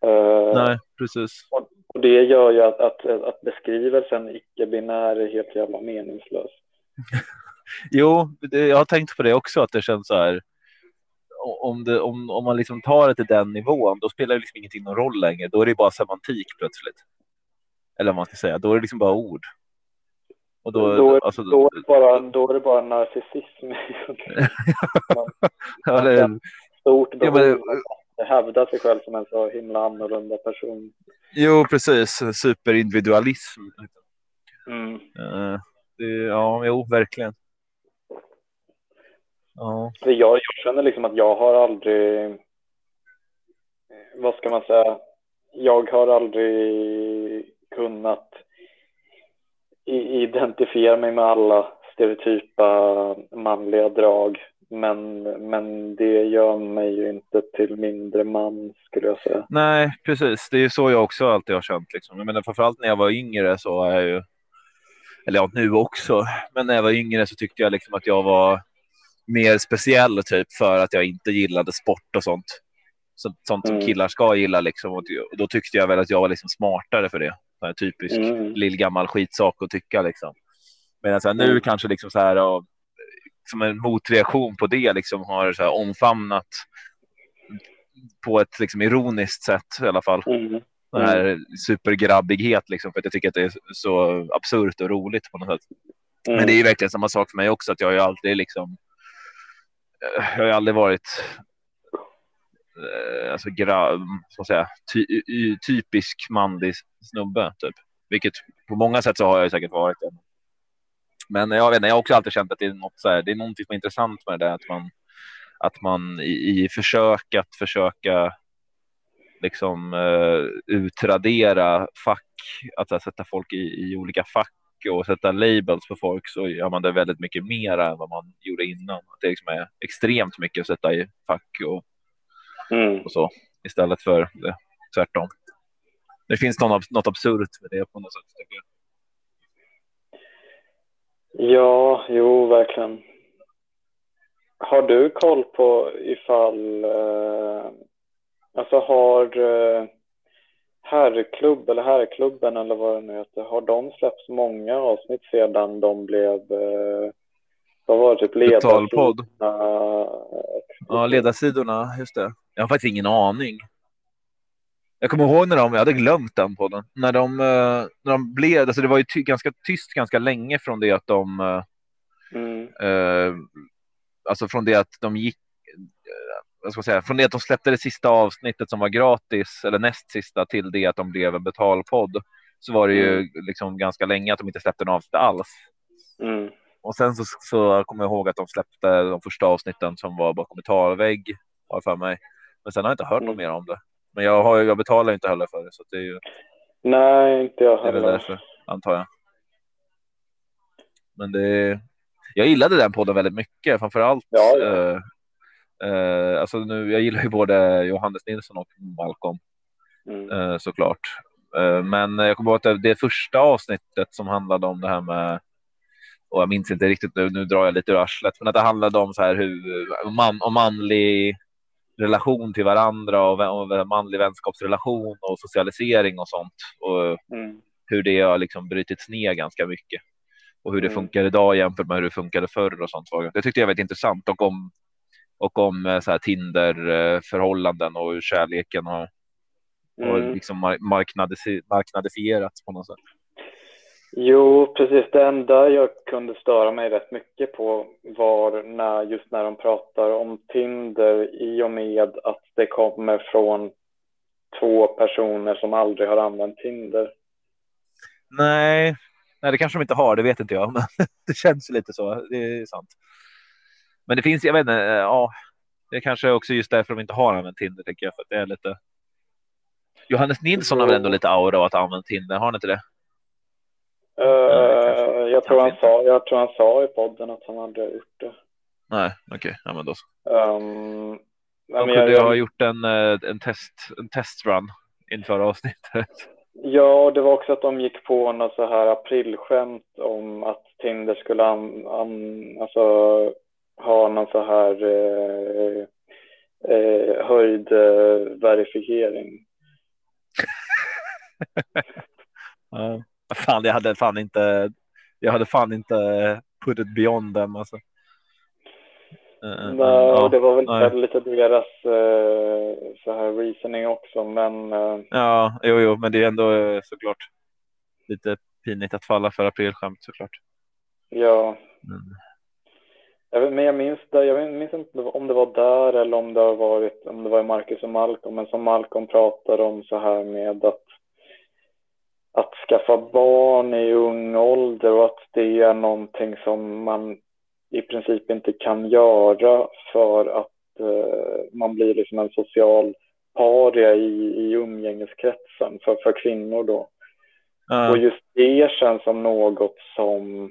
[SPEAKER 2] Eh,
[SPEAKER 1] Nej, precis.
[SPEAKER 2] och det gör ju att, att, att beskrivelsen icke-binär är helt jävla meningslös.
[SPEAKER 1] Jo, det, jag har tänkt på det också att det känns så här. Om, det, om, om man liksom tar det till den nivån, då spelar det liksom ingenting någon roll längre. Då är det bara semantik plötsligt. Eller vad man ska säga. Då är det liksom bara ord. Och då,
[SPEAKER 2] Då är-
[SPEAKER 1] alltså,
[SPEAKER 2] Då är det bara, då är det bara narcissism.
[SPEAKER 1] ja, det,
[SPEAKER 2] Stort
[SPEAKER 1] ja,
[SPEAKER 2] behov att hävda sig själv som en så himla annorlunda person.
[SPEAKER 1] jo, precis. Superindividualism.
[SPEAKER 2] Mm.
[SPEAKER 1] Eh, det, ja, jo, verkligen. Ja,
[SPEAKER 2] jag, jag känner liksom att jag har aldrig, eh, vad ska man säga, jag har aldrig kunnat identifiera mig med alla stereotypa manliga drag. Men, men det gör mig ju inte till mindre man skulle jag säga.
[SPEAKER 1] nej, precis. Det är så jag också alltid har känt. Liksom. Jag menar, framförallt när jag var yngre så är jag ju, eller ja, nu också, men när jag var yngre så tyckte jag liksom att jag var mer speciell typ för att jag inte gillade sport och sånt. Så, sånt som
[SPEAKER 2] Mm.
[SPEAKER 1] killar ska gilla liksom. Och och då tyckte jag väl att jag var liksom smartare för det. Så här, typisk
[SPEAKER 2] Mm.
[SPEAKER 1] lillgammal skitsak att tycka liksom. Medan så här, nu
[SPEAKER 2] Mm.
[SPEAKER 1] kanske liksom så här och, som en motreaktion på det liksom har så här omfamnat på ett liksom ironiskt sätt i alla fall.
[SPEAKER 2] Mm.
[SPEAKER 1] Den här supergrabbighet liksom för att jag tycker att det är så absurt och roligt på något sätt.
[SPEAKER 2] Mm.
[SPEAKER 1] Men det är ju verkligen samma sak för mig också att jag har ju aldrig liksom jag har aldrig varit eh, alltså gra, så att säga, ty, typisk manlig snubbe typ. Vilket på många sätt så har jag säkert varit det. Men jag vet inte, jag har också alltid känt att det är något så här, det är någonting som är intressant med det där att man att man i, i försök att försöka liksom eh, utradera fack, att här, sätta folk i, i olika fack och sätta labels på folk så gör man det väldigt mycket mer än vad man gjorde innan. Det liksom är extremt mycket att sätta i fack och,
[SPEAKER 2] Mm.
[SPEAKER 1] och så istället för det, tvärtom. Det finns något, något absurt med det på något sätt.
[SPEAKER 2] Ja, jo, verkligen. Har du koll på ifall, eh, alltså har eh, herrklubb eller herrklubben eller vad det nu heter, har de släppt många avsnitt sedan de blev, eh, vad var det, typ ledarsidorna?
[SPEAKER 1] Ja, ledarsidorna, just det. Jag har faktiskt ingen aning. Jag kommer ihåg när de, jag hade glömt den podden, när de, eh, när de blev, alltså det var ju ty, ganska tyst ganska länge från det att de, eh,
[SPEAKER 2] Mm,
[SPEAKER 1] eh, alltså från det att de gick, eh, vad ska man säga, från det att de släppte det sista avsnittet som var gratis, eller näst sista, till det att de blev en betalpodd, så var det ju
[SPEAKER 2] Mm.
[SPEAKER 1] liksom ganska länge att de inte släppte en avsnitt alls.
[SPEAKER 2] mm,
[SPEAKER 1] Och sen så, så kommer jag ihåg att de släppte de första avsnitten som var bakom betalvägg, har för mig. Men sen har jag inte hört något
[SPEAKER 2] Mm.
[SPEAKER 1] mer om det. Men jag, har, jag betalar inte heller för det, så det är ju
[SPEAKER 2] Nej, inte jag
[SPEAKER 1] det är väl
[SPEAKER 2] heller.
[SPEAKER 1] därför, antar jag. Men det är... jag gillade den podden väldigt mycket, framför allt.
[SPEAKER 2] Ja, ja.
[SPEAKER 1] Eh, eh, alltså nu, jag gillar ju både Johannes Nilsson och Malcolm
[SPEAKER 2] Mm.
[SPEAKER 1] eh, såklart. Eh, men jag kommer ihåg att det, det första avsnittet som handlade om det här med och jag minns inte riktigt nu, nu drar jag lite ur arslet, men att det handlade om så här hur man, om manlig relation till varandra och, och manlig vänskapsrelation och socialisering och sånt och
[SPEAKER 2] Mm.
[SPEAKER 1] hur det har liksom brutits ner ganska mycket och hur det
[SPEAKER 2] Mm.
[SPEAKER 1] funkar idag jämfört med hur det funkade förr och sånt. Det tyckte jag var intressant och om och om eh, så här Tinder eh, förhållanden och hur kärleken har,
[SPEAKER 2] Mm.
[SPEAKER 1] liksom mar- marknadisi- marknadifierats på något sätt.
[SPEAKER 2] Jo, precis. Det enda jag kunde störa mig rätt mycket på var när, just när de pratar om Tinder i och med att det kommer från två personer som aldrig har använt Tinder.
[SPEAKER 1] Nej, nej, det kanske de inte har. Det vet inte jag, men det känns lite så. Det är sant. Men det finns, jag vet inte, eh, ja, det är kanske också just därför de inte har använt Tinder, tänker jag, för det är lite. Johannes Nilsson har väl ändå lite aura av att använda Tinder, har han inte det? Kanske-
[SPEAKER 2] jag, tror han sa, jag tror han sa i podden att han hade gjort det.
[SPEAKER 1] Nej, okej, ja, men då så.
[SPEAKER 2] Um, nej,
[SPEAKER 1] De kunde
[SPEAKER 2] jag-
[SPEAKER 1] ha gjort en, eh, en test, en testrun inför avsnittet.
[SPEAKER 2] Ja, och det var också att de gick på något så här aprilskämt om att Tinder skulle an, an, alltså, ha någon så här eh, eh, höjd eh, verifiering.
[SPEAKER 1] Ja. Fan, jag hade fan inte. Jag hade fan inte put it beyond them alltså. Eh,
[SPEAKER 2] Nej,
[SPEAKER 1] ja,
[SPEAKER 2] det var väl
[SPEAKER 1] nej.
[SPEAKER 2] lite deras eh, så här reasoning också, men eh,
[SPEAKER 1] ja, jo, jo, men det är ändå såklart lite pinigt att falla för aprilskämt såklart.
[SPEAKER 2] ja.
[SPEAKER 1] Mm.
[SPEAKER 2] Jag vet, men jag minns, det, jag minns inte om det var där eller om det har varit om det var i Marcus och Malcolm, men som Malcolm pratade om så här med att att skaffa barn i ung ålder och att det är någonting som man i princip inte kan göra för att eh, man blir liksom en social paria i, i umgängeskretsen för, för kvinnor då.
[SPEAKER 1] Ja,
[SPEAKER 2] Och just det känns som något som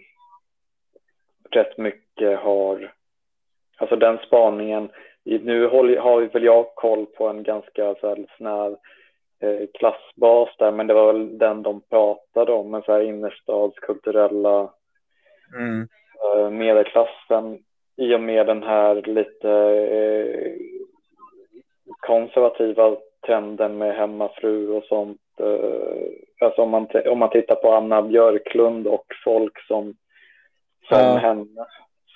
[SPEAKER 2] rätt mycket har, alltså den spaningen, nu håller, har väl jag koll på en ganska så här snäv klassbas där, men det var väl den de pratade om, en så här innerstadskulturella
[SPEAKER 1] mm.
[SPEAKER 2] eh, medelklassen i och med den här lite eh, konservativa trenden med hemmafru och sånt. Eh, alltså om man, om man tittar på Anna Björklund och folk som, som
[SPEAKER 1] Ja.
[SPEAKER 2] henne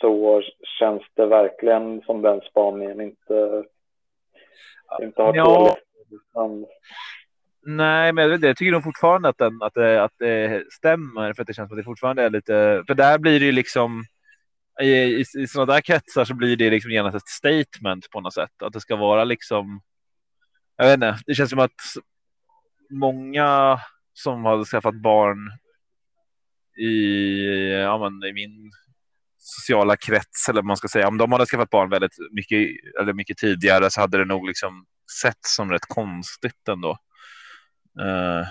[SPEAKER 2] så känns det verkligen som den spaningen inte, inte har
[SPEAKER 1] Ja.
[SPEAKER 2] dåligt namn.
[SPEAKER 1] Nej, men jag, jag tycker nog fortfarande att, den, att, det, att det stämmer för att det känns som att det fortfarande är lite. För där blir det ju liksom. I, i, i sådana där kretsar så blir det liksom genast ett statement på något sätt. Att det ska vara liksom. Jag vet inte, det känns som att många som har skaffat barn i, ja, men, i min sociala krets eller vad man ska säga. Om de hade skaffat barn väldigt mycket eller mycket tidigare så hade det nog liksom sett som rätt konstigt ändå. Eh,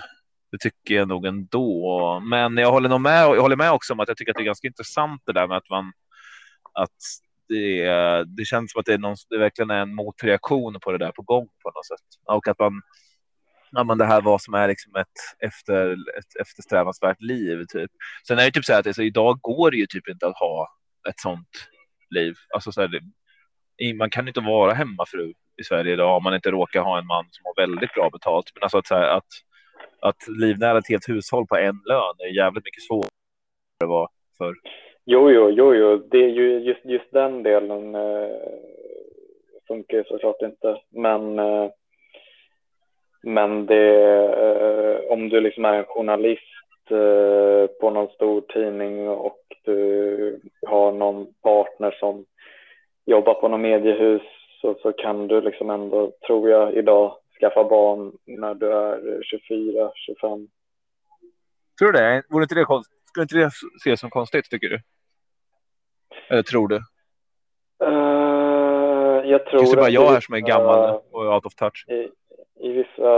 [SPEAKER 1] det tycker jag nog ändå. Men jag håller nog med. Jag håller med också om att jag tycker att det är ganska intressant det där med att man att det, det känns som att det, är någon, det verkligen är en motreaktion på det där på gång på något sätt. Och att man, ja, men det här vad som är liksom ett, efter, ett eftersträvansvärt liv. Typ. Sen är det typ så här att alltså, idag går det ju typ inte att ha ett sånt liv. Alltså, så här, man kan inte vara hemmafru i Sverige idag om man inte råkar ha en man som har väldigt bra betalt. Men alltså att, så här, att, att livnära ett helt hushåll på en lön är jävligt mycket svårare än det var förr.
[SPEAKER 2] Jo, jo, jo, jo. Det är ju just, just den delen eh, funkar ju såklart inte. Men, eh, men det, eh, om du liksom är en journalist eh, på någon stor tidning och du har någon partner som jobbar på något mediehus så, så kan du liksom ändå, tror jag, idag skaffa barn när du är 24, 25.
[SPEAKER 1] Tror du det? Vore inte det konst... Skulle inte det ses som konstigt, tycker du? Eller tror du?
[SPEAKER 2] Eh, jag tror
[SPEAKER 1] Finns det bara jag här som är gammal och out of touch?
[SPEAKER 2] i, i vissa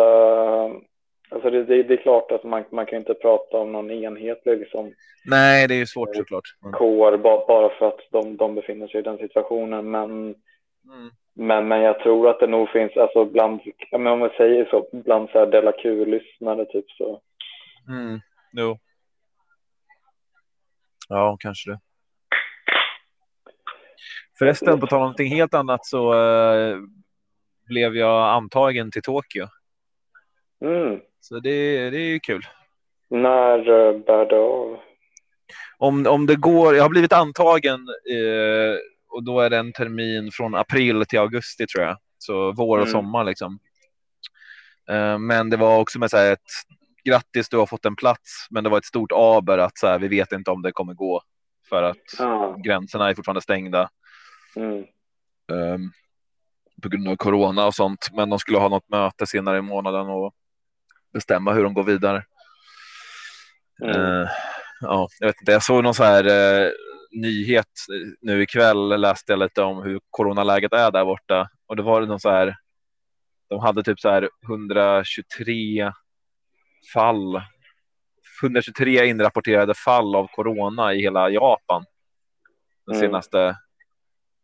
[SPEAKER 2] Alltså det, det, det är klart att man, man kan inte prata om någon enhetlig liksom,
[SPEAKER 1] Nej, det är ju svårt såklart. Men,
[SPEAKER 2] kår ba, bara för att de, de befinner sig i den situationen. Men,
[SPEAKER 1] mm.
[SPEAKER 2] men, men jag tror att det nog finns, alltså bland, men om man säger så, bland så här Della Q-lyssnare typ så.
[SPEAKER 1] Mm. Jo. Ja, kanske det. Förresten, på tal om någonting helt annat så eh, blev jag antagen till Tokyo.
[SPEAKER 2] Mm.
[SPEAKER 1] Så det, det är ju kul.
[SPEAKER 2] När eh, bär det av?
[SPEAKER 1] Om, om det går, jag har blivit antagen eh, och då är det en termin från april till augusti tror jag. Så vår och
[SPEAKER 2] Mm.
[SPEAKER 1] sommar liksom. Eh, men det var också med så här ett grattis du har fått en plats. Men det var ett stort aber att så här, vi vet inte om det kommer gå för att
[SPEAKER 2] Ja.
[SPEAKER 1] gränserna är fortfarande stängda.
[SPEAKER 2] Mm.
[SPEAKER 1] ehm, på grund av corona och sånt. Men de skulle ha något möte senare i månaden och bestämma hur de går vidare.
[SPEAKER 2] Mm.
[SPEAKER 1] Eh, ja, jag vet inte. Jag såg någon så här eh, nyhet nu ikväll. Läste jag lite om hur coronaläget är där borta och det var någon så här. De hade typ så här 123 fall. 123 inrapporterade fall av corona i hela Japan. Den
[SPEAKER 2] Mm.
[SPEAKER 1] senaste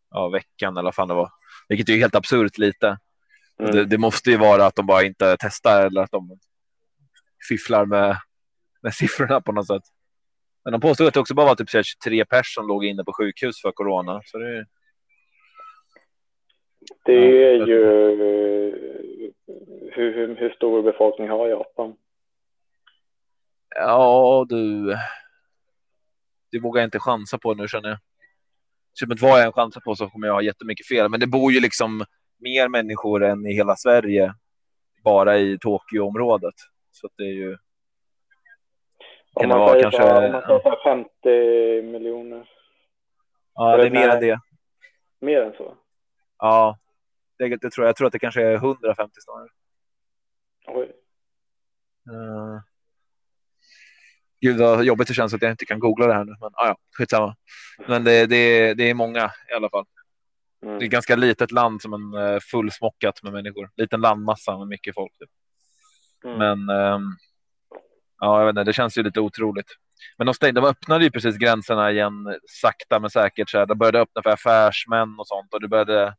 [SPEAKER 1] ja, veckan eller vad fan det var. Vilket är helt absurt lite.
[SPEAKER 2] Mm.
[SPEAKER 1] Det, det måste ju vara att de bara inte testar eller att de fifflar med, med siffrorna på något sätt. Men de påstod att det också bara var typ så här 23 personer som låg inne på sjukhus för corona. Så det,
[SPEAKER 2] Det är ju hur, hur, hur stor befolkning har Japan?
[SPEAKER 1] ja, du. Det vågar jag inte chansa på nu känner jag. Typ vad jag än chansar på så kommer jag ha jättemycket fel. Men det bor ju liksom mer människor än i hela Sverige bara i Tokyo-området. Så det är ju. Kan det vara kanske-
[SPEAKER 2] om man säger så här 50 miljoner,
[SPEAKER 1] Ja, det är mer än det.
[SPEAKER 2] mer än så?
[SPEAKER 1] Ja, det, det tror jag. Jag tror att det kanske är 150 snarare.
[SPEAKER 2] Oj.
[SPEAKER 1] Uh, gud vad jobbigt det känns att jag inte kan googla det här nu. Men ah, ja, skitsamma. Men det, det, det är många i alla fall. Det är
[SPEAKER 2] Mm.
[SPEAKER 1] ett ganska litet land som en uh, fullsmockat med människor. Liten landmassa med mycket folk. Typ.
[SPEAKER 2] Mm.
[SPEAKER 1] Men ehm, ja, jag vet inte, det känns ju lite otroligt. Men de, stängde, de öppnade ju precis gränserna igen sakta men säkert. Så här. De började öppna för affärsmän och sånt och det började.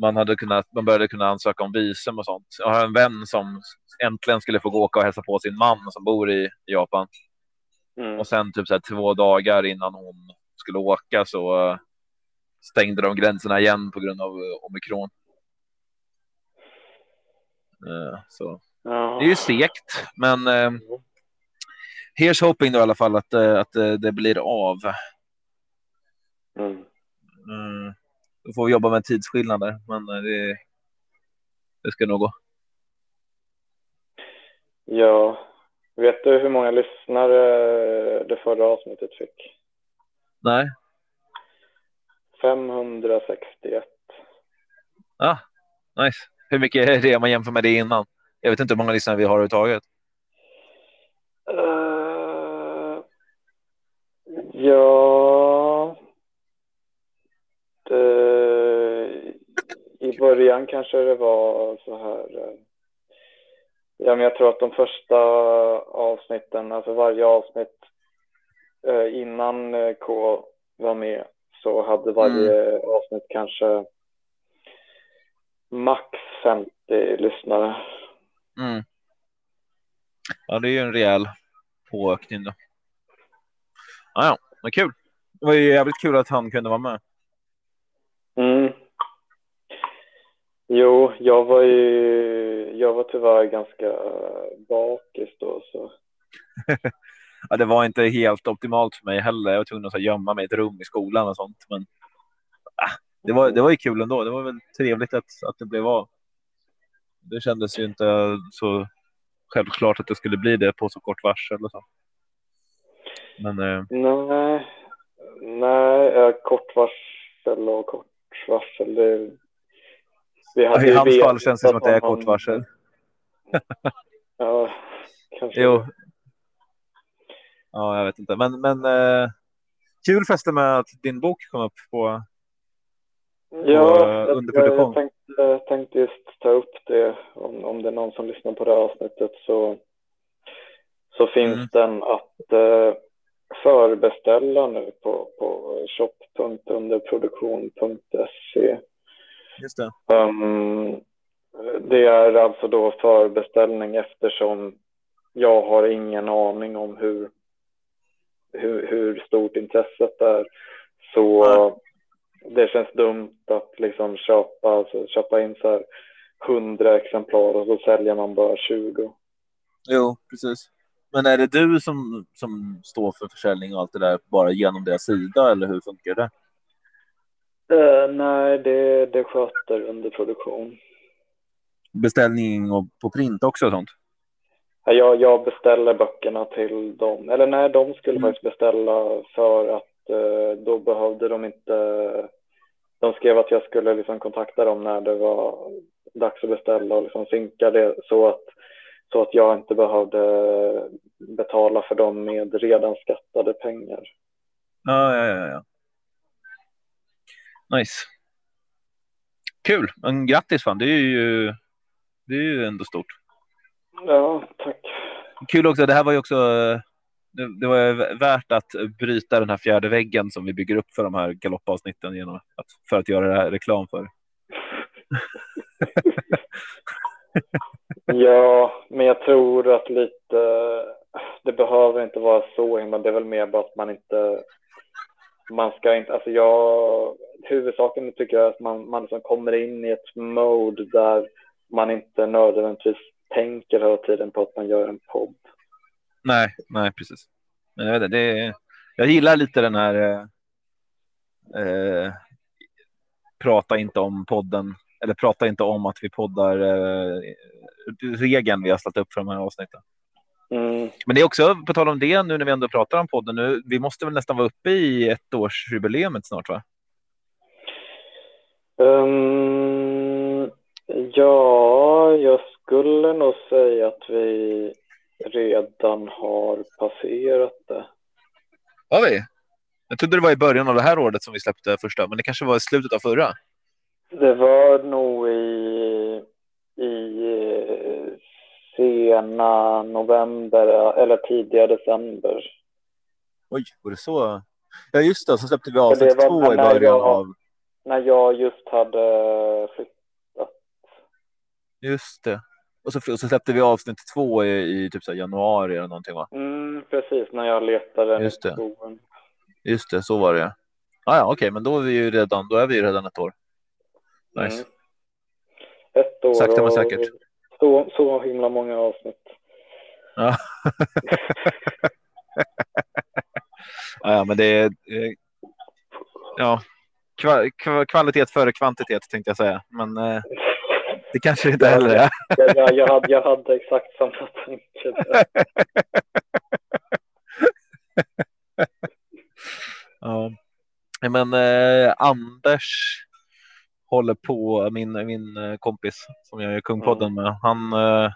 [SPEAKER 1] Man hade kunnat, man började kunna ansöka om visum och sånt. Jag har en vän som äntligen skulle få gå åka och hälsa på sin man som bor i Japan.
[SPEAKER 2] Mm.
[SPEAKER 1] Och sen typ så här, två dagar innan hon skulle åka så eh, stängde de gränserna igen på grund av eh, omikron. Eh, så. Det är ju segt, men eh, here's hoping då i alla fall att, eh, att eh, det blir av.
[SPEAKER 2] Mm.
[SPEAKER 1] Mm. Då får vi jobba med tidsskillnader, men eh, det, det ska nog gå.
[SPEAKER 2] Ja. Vet du hur många lyssnare det förra avsnittet fick?
[SPEAKER 1] Nej,
[SPEAKER 2] 561.
[SPEAKER 1] ah, nice. Hur mycket är det om man jämför med det innan? Jag vet inte hur många lyssnare vi har överhuvudtaget.
[SPEAKER 2] Uh, ja. Det, I början kanske det var så här. eh, Ja, men jag tror att de första avsnitten, alltså varje avsnitt eh, innan K var med så hade varje avsnitt kanske max 50 lyssnare.
[SPEAKER 1] Mm. Ja, det är ju en rejäl påökning då. Ah, ja, men kul. Det var ju jävligt kul att han kunde vara med.
[SPEAKER 2] Mm. Jo, jag var ju, jag var tyvärr ganska bakis då så.
[SPEAKER 1] Ja, det var inte helt optimalt för mig heller. Jag var tvungen att gömma mig i ett rum i skolan och sånt. Men ah, det, var, det var ju kul ändå. Det var väl trevligt att, att det blev av. Det kändes ju inte så självklart att det skulle bli det på så kort varsel. Och så. Men eh,
[SPEAKER 2] Nej, nej, eh, kort varsel och kort varsel. Det, vi hade
[SPEAKER 1] i hans fall känns det som att det är kort varsel.
[SPEAKER 2] Ja, kanske.
[SPEAKER 1] Jo. Ja, jag vet inte. Men, men eh, kul fäste med att din bok kom upp på
[SPEAKER 2] Ja,
[SPEAKER 1] eh,
[SPEAKER 2] jag,
[SPEAKER 1] under
[SPEAKER 2] jag, tänkte, tänkte just ta upp det om, om det är någon som lyssnar på det här avsnittet så, så finns
[SPEAKER 1] Mm.
[SPEAKER 2] den att eh, förbeställa nu på, på shop.underproduktion.se.
[SPEAKER 1] Just det.
[SPEAKER 2] Um, det är alltså då förbeställning eftersom jag har ingen aning om hur, hur, hur stort intresset är. Så
[SPEAKER 1] Nej.
[SPEAKER 2] Det känns dumt att liksom köpa, alltså köpa in så här 100 exemplar och så säljer man bara 20.
[SPEAKER 1] Jo, precis. Men är det du som, som står för försäljning och allt det där bara genom deras sida eller hur funkar det?
[SPEAKER 2] Eh, nej, det, det sköter under produktion.
[SPEAKER 1] Beställning och på print också och sånt?
[SPEAKER 2] Ja, Jag, jag beställer böckerna till dem. Eller nej, de skulle
[SPEAKER 1] Mm.
[SPEAKER 2] faktiskt beställa för att eh, då behövde de inte... De skrev att jag skulle liksom kontakta dem när det var dags att beställa och liksom synka det så att, så att jag inte behövde betala för dem med redan skattade pengar.
[SPEAKER 1] Ja, ja, ja. ja. Nice. Kul. Men grattis fan. Det är ju, det är ju ändå stort.
[SPEAKER 2] Ja, tack.
[SPEAKER 1] Kul också. Det här var ju också. Det, det var värt att bryta den här fjärde väggen som vi bygger upp för de här galoppavsnitten genom att för att göra det här reklam för.
[SPEAKER 2] Ja, men jag tror att lite, det behöver inte vara så himla, det är väl mer bara att man inte, man ska inte, alltså jag, huvudsaken tycker jag är att man, man liksom kommer in i ett mode där man inte nödvändigtvis tänker hela tiden på att man gör en podd.
[SPEAKER 1] Nej, nej, precis. Men jag, vet inte, det, jag gillar lite den här. Eh, eh, prata inte om podden eller prata inte om att vi poddar. Eh, regeln vi har ställt upp för de här avsnitten.
[SPEAKER 2] Mm.
[SPEAKER 1] Men det är också på tal om det nu när vi ändå pratar om podden nu. Vi måste väl nästan vara uppe i ett års jubileumet snart, va?
[SPEAKER 2] Ehm, ja, jag skulle nog säga att vi redan har passerat det.
[SPEAKER 1] Har vi? Jag trodde det var i början av det här året som vi släppte första, men det kanske var i slutet av förra.
[SPEAKER 2] Det var nog i, i eh, sena november eller tidiga december.
[SPEAKER 1] Oj, var det så? Ja, just det. Så släppte vi avsnitt två i början
[SPEAKER 2] jag-
[SPEAKER 1] av.
[SPEAKER 2] När jag just hade flyttat.
[SPEAKER 1] Just det. Och så, och så släppte vi avsnitt två i, i typ så januari eller någonting, va?
[SPEAKER 2] Mm, precis, när jag letade
[SPEAKER 1] Just det.
[SPEAKER 2] skogen.
[SPEAKER 1] Just det, så var det. Ah, ja, okej, men då är vi ju redan. Då är vi redan ett år. Nice.
[SPEAKER 2] Mm. Ett år
[SPEAKER 1] Sakta men säkert.
[SPEAKER 2] Så, så himla många avsnitt.
[SPEAKER 1] Ja. ja, ja, men det är. Ja, kva, kva, kvalitet före kvantitet tänkte jag säga, men eh, det kanske inte heller är.
[SPEAKER 2] Jag, jag, jag, hade, jag hade exakt samma tanke.
[SPEAKER 1] Ja. Men eh, Anders håller på, min, min eh, kompis som jag gör Kungpodden med, han eh,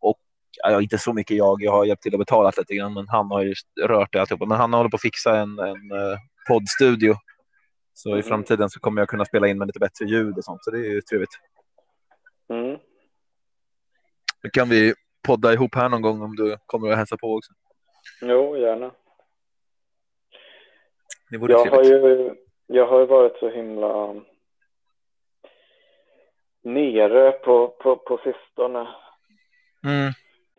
[SPEAKER 1] och ja, inte så mycket jag, jag har hjälpt till att betala lite grann, men han har ju rört det alltihopa. Men han håller på att fixa en, en eh, poddstudio. Så i
[SPEAKER 2] Mhm.
[SPEAKER 1] framtiden så kommer jag kunna spela in med lite bättre ljud och sånt, så det är ju trevligt.
[SPEAKER 2] Mm.
[SPEAKER 1] Då kan vi podda ihop här någon gång om du kommer och hälsa på också.
[SPEAKER 2] Jo, gärna.
[SPEAKER 1] Det vore
[SPEAKER 2] Jag har, ju, jag har ju varit så himla nere på, på, på sistone.
[SPEAKER 1] Mm.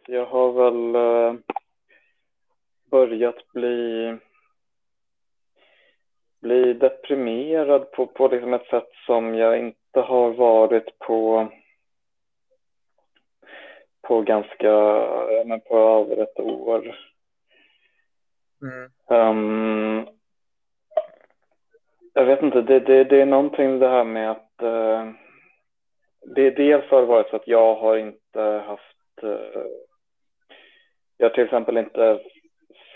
[SPEAKER 2] Jag har väl eh, börjat bli, bli deprimerad på, på liksom ett sätt som jag inte har varit på på ganska, men på över ett år.
[SPEAKER 1] Mm.
[SPEAKER 2] Ehm, jag vet inte, det, det, det är någonting det här med att eh, det dels har det varit så att jag har inte haft eh, jag har till exempel inte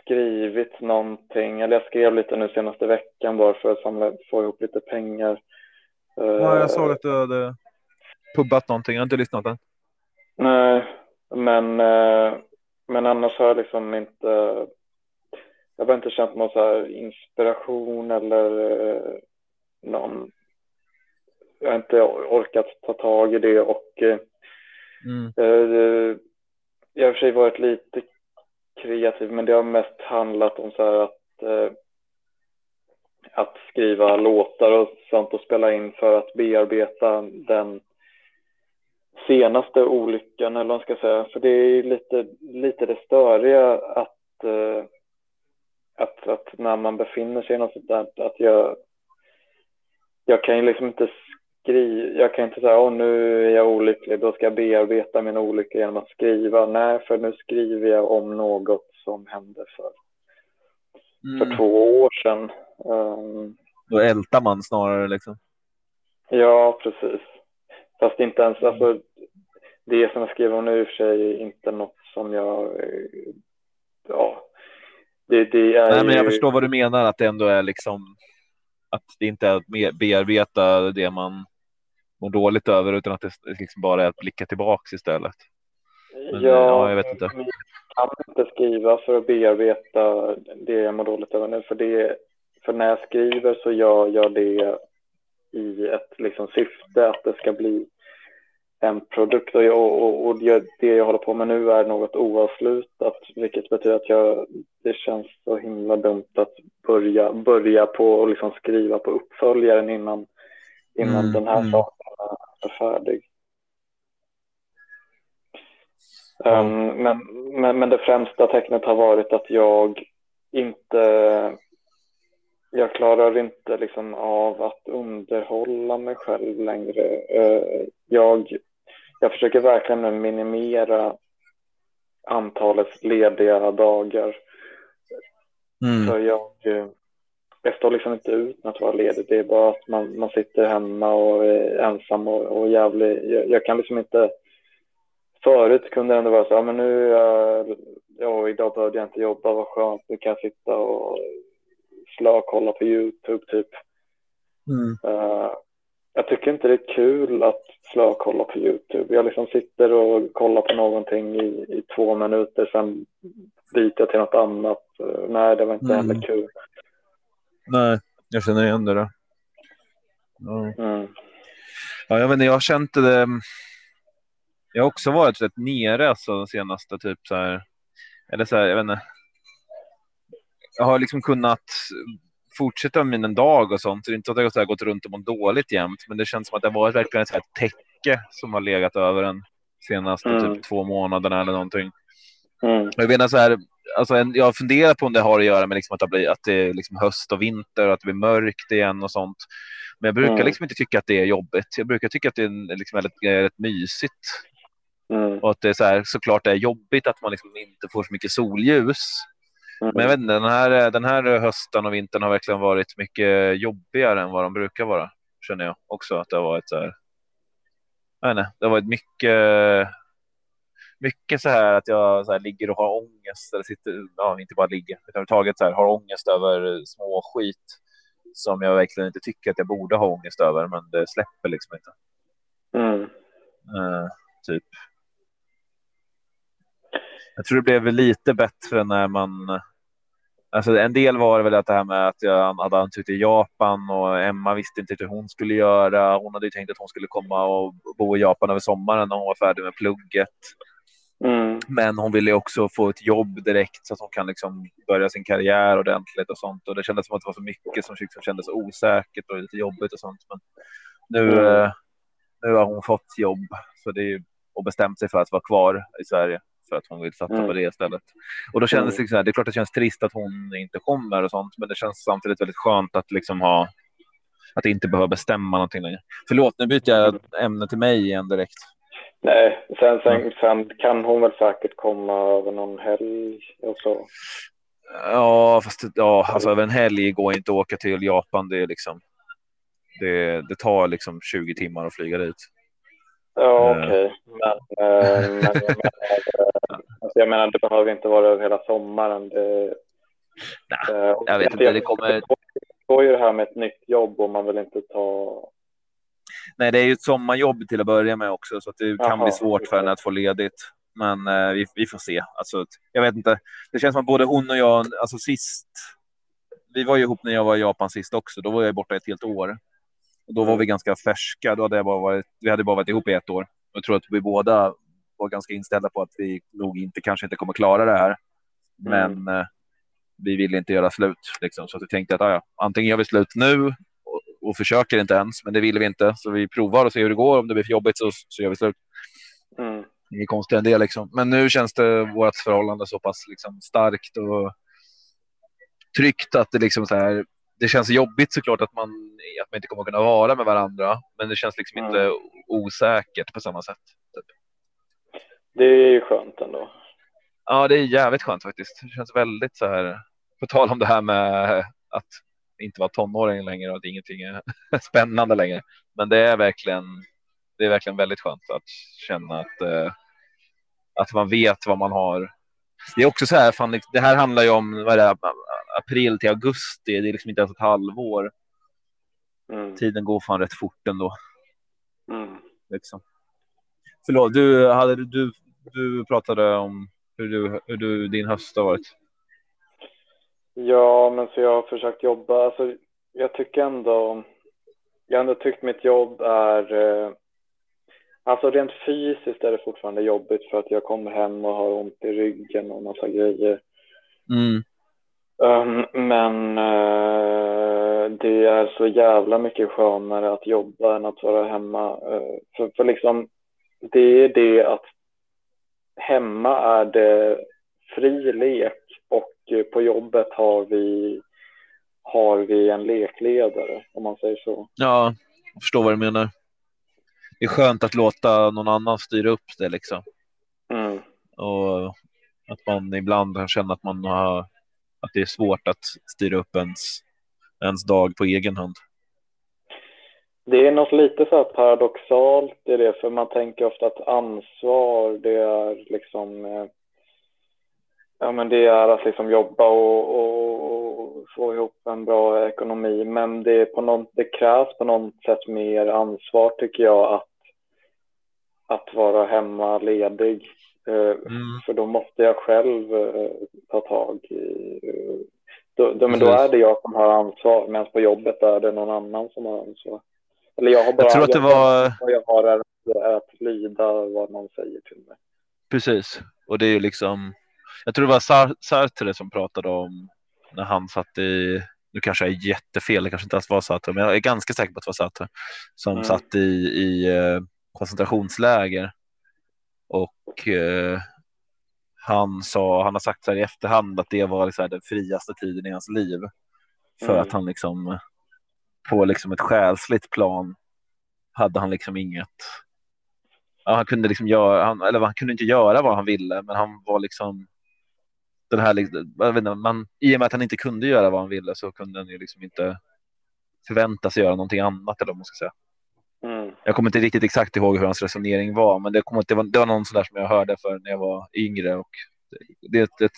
[SPEAKER 2] skrivit någonting, eller jag skrev lite nu senaste veckan bara för att samla, få ihop lite pengar.
[SPEAKER 1] Ja,
[SPEAKER 2] Eh,
[SPEAKER 1] jag såg att du hade pubbat någonting. Jag har inte lyssnat än.
[SPEAKER 2] Nej, men, eh, men annars har jag liksom inte jag har inte känt någon så inspiration eller eh, någon jag har inte orkat ta tag i det och eh,
[SPEAKER 1] Mm.
[SPEAKER 2] jag har i och för sig varit lite kreativ men det har mest handlat om så att att skriva låtar och sånt och spela in för att bearbeta den senaste olyckan eller vad man ska säga. För det är lite, lite det störiga att, eh, att, att när man befinner sig i något sånt där att jag jag kan ju liksom inte skriva, jag kan inte säga åh nu är jag olycklig, då ska jag bearbeta min olycka genom att skriva. Nej, för nu skriver jag om något som hände för, för
[SPEAKER 1] Mm.
[SPEAKER 2] två år sedan. Um,
[SPEAKER 1] Då ältar man snarare liksom.
[SPEAKER 2] Ja, precis. Fast inte ens, alltså det som jag skriver om nu är i och för sig inte något som jag, eh, ja, det, det är
[SPEAKER 1] Nej, men jag
[SPEAKER 2] ju,
[SPEAKER 1] förstår vad du menar att det ändå är liksom att det inte är att bearbeta det man mår dåligt över utan att det liksom bara är att blicka tillbaks istället. Men,
[SPEAKER 2] ja,
[SPEAKER 1] ja, jag vet inte.
[SPEAKER 2] Jag kan inte skriva för att bearbeta det jag mår dåligt över nu, för det, för när jag skriver så gör jag det i ett liksom syfte att det ska bli en produkt och, jag, och, och det jag håller på med nu är något oavslutat vilket betyder att jag, det känns så himla dumt att börja, börja på och liksom skriva på uppföljaren innan, innan
[SPEAKER 1] Mm,
[SPEAKER 2] den här
[SPEAKER 1] mm.
[SPEAKER 2] saken är färdig.
[SPEAKER 1] Ja.
[SPEAKER 2] Um, men, men, men det främsta tecknet har varit att jag inte jag klarar inte liksom av att underhålla mig själv längre. Eh, jag, jag försöker verkligen nu minimera antalet lediga dagar.
[SPEAKER 1] Mm.
[SPEAKER 2] För jag, eh, jag står liksom inte ut med att vara ledig. Det är bara att man, man sitter hemma och är ensam och, och jävlig. Jag, jag kan liksom inte... Förut kunde det ändå vara så, ja men nu, ja idag behövde jag inte jobba, vad skönt, nu kan jag sitta och slökolla på YouTube typ.
[SPEAKER 1] Mm.
[SPEAKER 2] Eh, jag tycker inte det är kul att slökolla på YouTube. Jag liksom sitter och kollar på någonting i, i två minuter, sen byter jag till något annat. Eh, nej, det var inte
[SPEAKER 1] Mm.
[SPEAKER 2] heller kul.
[SPEAKER 1] Nej, jag känner igen det. Då. Ja.
[SPEAKER 2] Mm.
[SPEAKER 1] Ja, jag vet inte, jag har känt det. Jag har också varit rätt nere alltså de senaste typ så här. Eller så här, jag vet inte. Jag har liksom kunnat fortsätta med min dag och sånt. Så det är inte att jag har gått runt och mått dåligt jämt, men det känns som att det har varit verkligen ett täcke som har legat över den senaste
[SPEAKER 2] Mm.
[SPEAKER 1] typ två månaderna eller någonting.
[SPEAKER 2] Mm.
[SPEAKER 1] Jag menar så här, alltså en, jag funderar på om det har att göra med liksom att, det blir, att det är liksom höst och vinter och att det blir mörkt igen och sånt. Men jag brukar
[SPEAKER 2] Mm.
[SPEAKER 1] liksom inte tycka att det är jobbigt. Jag brukar tycka att det är liksom väldigt, är rätt mysigt
[SPEAKER 2] Mm.
[SPEAKER 1] och att det är så här, såklart det är jobbigt att man liksom inte får så mycket solljus. Men jag vet inte, den här, den här hösten och vintern har verkligen varit mycket jobbigare än vad de brukar vara. Känner jag också att det har varit så här. Jag vet inte, det har varit mycket. Mycket så här att jag så här, ligger och har ångest eller sitter, ja inte bara ligger, utan överhuvudtaget så här, har ångest över små skit som jag verkligen inte tycker att jag borde ha ångest över, men det släpper liksom inte.
[SPEAKER 2] Mm.
[SPEAKER 1] Eh, typ. Jag tror det blev lite bättre när man. Alltså en del var väl att det här med att jag hade ansökt till Japan och Emma visste inte hur hon skulle göra. Hon hade ju tänkt att hon skulle komma och bo i Japan över sommaren när hon var färdig med plugget.
[SPEAKER 2] Mm.
[SPEAKER 1] Men hon ville ju också få ett jobb direkt så att hon kan liksom börja sin karriär ordentligt och sånt. Och det kändes som att det var så mycket som liksom kändes osäkert och lite jobbigt och sånt. Men nu,
[SPEAKER 2] Mm.
[SPEAKER 1] eh, nu har hon fått jobb så det är, och bestämt sig för att vara kvar i Sverige för att hon vill satsa
[SPEAKER 2] Mm.
[SPEAKER 1] på det istället. Och då kändes
[SPEAKER 2] Mm.
[SPEAKER 1] det så här, det är klart att det känns trist att hon inte kommer och sånt, men det känns samtidigt väldigt skönt att liksom ha att inte behöva bestämma någonting längre. Förlåt, nu byter jag ämne till mig igen direkt.
[SPEAKER 2] Nej, sen, sen, sen kan hon väl säkert komma över någon helg och så.
[SPEAKER 1] Ja, fast ja, alltså över en helg går inte att åka till Japan. Det är liksom. Det, det tar liksom 20 timmar att flyga dit.
[SPEAKER 2] Ja,
[SPEAKER 1] Eh.
[SPEAKER 2] okej. Men, eh, men jag, menar, eh, alltså jag menar, det behöver inte vara över hela sommaren. Det,
[SPEAKER 1] Nej,
[SPEAKER 2] eh,
[SPEAKER 1] jag vet inte, det kommer-
[SPEAKER 2] Det står ju det här med ett nytt jobb och man vill inte ta...
[SPEAKER 1] Nej, det är ju ett sommarjobb till att börja med också, så det kan
[SPEAKER 2] Jaha,
[SPEAKER 1] bli svårt för henne att få ledigt. Men eh, vi, vi får se. Alltså, jag vet inte. Det känns som att både hon och jag, alltså sist. Vi var ju ihop när jag var i Japan sist också. Då var jag borta ett helt år. Och då var vi ganska färska. Då hade jag bara varit, vi hade bara varit ihop i ett år. Jag tror att vi båda var ganska inställda på att vi nog inte kanske inte kommer klara det här. Men eh, vi ville inte göra slut. Liksom. Så vi tänkte att ah, ja, antingen gör vi slut nu och, och försöker inte ens, men det ville vi inte. Så vi provar och ser hur det går. Om det blir för jobbigt så, så gör vi slut.
[SPEAKER 2] Mm.
[SPEAKER 1] Inget konstigt än det liksom. Men nu känns det vårt förhållande så pass liksom, starkt och tryggt att det liksom så här. Det känns jobbigt såklart att man, att man inte kommer kunna vara med varandra, men det känns liksom
[SPEAKER 2] Mm.
[SPEAKER 1] inte osäkert på samma sätt. Typ.
[SPEAKER 2] Det är ju skönt ändå.
[SPEAKER 1] Ja, det är jävligt skönt faktiskt. Det känns väldigt så här. På tal om det här med att inte vara tonåring längre och att ingenting är spännande längre. Men det är verkligen. Det är verkligen väldigt skönt att känna att. Eh, att man vet vad man har. Det är också så här. Fan, det här handlar ju om vad det, april till augusti. Det är liksom inte ens ett halvår.
[SPEAKER 2] Mm.
[SPEAKER 1] Tiden går fan rätt fort ändå.
[SPEAKER 2] Mm.
[SPEAKER 1] Liksom. Förlåt, du hade du. Du pratade om hur du, hur du din höst har varit.
[SPEAKER 2] Ja, men så jag har försökt jobba. Alltså, jag tycker ändå, jag har ändå tyckt mitt jobb är, eh, alltså rent fysiskt är det fortfarande jobbigt för att jag kommer hem och har ont i ryggen och massa grejer.
[SPEAKER 1] Mm.
[SPEAKER 2] Um, men eh, det är så jävla mycket skönare att jobba än att vara hemma. Eh, för, för liksom, det är det att hemma är det fri lek och på jobbet har vi, har vi en lekledare, om man säger så.
[SPEAKER 1] Ja, jag förstår vad du menar. Det är skönt att låta någon annan styra upp det liksom.
[SPEAKER 2] Mm.
[SPEAKER 1] Och att man ibland kan känna att man har att det är svårt att styra upp ens, ens dag på egen hand.
[SPEAKER 2] Det är något lite så här paradoxalt i det, för man tänker ofta att ansvar, det är liksom eh, Ja, men det är att liksom jobba och, och, och få ihop en bra ekonomi. Men det, är på någon, det krävs på något sätt mer ansvar tycker jag att, att vara hemma ledig. Eh,
[SPEAKER 1] Mm.
[SPEAKER 2] För då måste jag själv eh, ta tag i... Då, då, men då är det jag som har ansvar, medan på jobbet är det någon annan som har ansvar. Eller jag har bara...
[SPEAKER 1] Jag tror att det var
[SPEAKER 2] Vad jag har är, är att lyda vad någon säger till mig.
[SPEAKER 1] precis. Och det är ju liksom. Jag tror det var Sar- Sartre som pratade om när han satt i. Nu kanske jag är jättefel. Det kanske inte alls var Sartre, men jag är ganska säker på att det var Sartre som
[SPEAKER 2] Mm.
[SPEAKER 1] satt i, i eh, koncentrationsläger. Och eh, han sa, han har sagt så här i efterhand att det var liksom den friaste tiden i hans liv. För
[SPEAKER 2] Mm.
[SPEAKER 1] att han liksom på liksom ett själsligt plan hade han liksom inget. Ja, han kunde liksom göra, han, eller han kunde inte göra vad han ville, men han var liksom den här, liksom- inte, man, i och med att han inte kunde göra vad han ville så kunde han ju liksom inte förvänta sig göra någonting annat eller vad man ska säga.
[SPEAKER 2] Mm.
[SPEAKER 1] Jag kommer inte riktigt exakt ihåg hur hans resonering var, men det, kom, det, var, det var någon sån där som jag hörde för när jag var yngre och det är ett, ett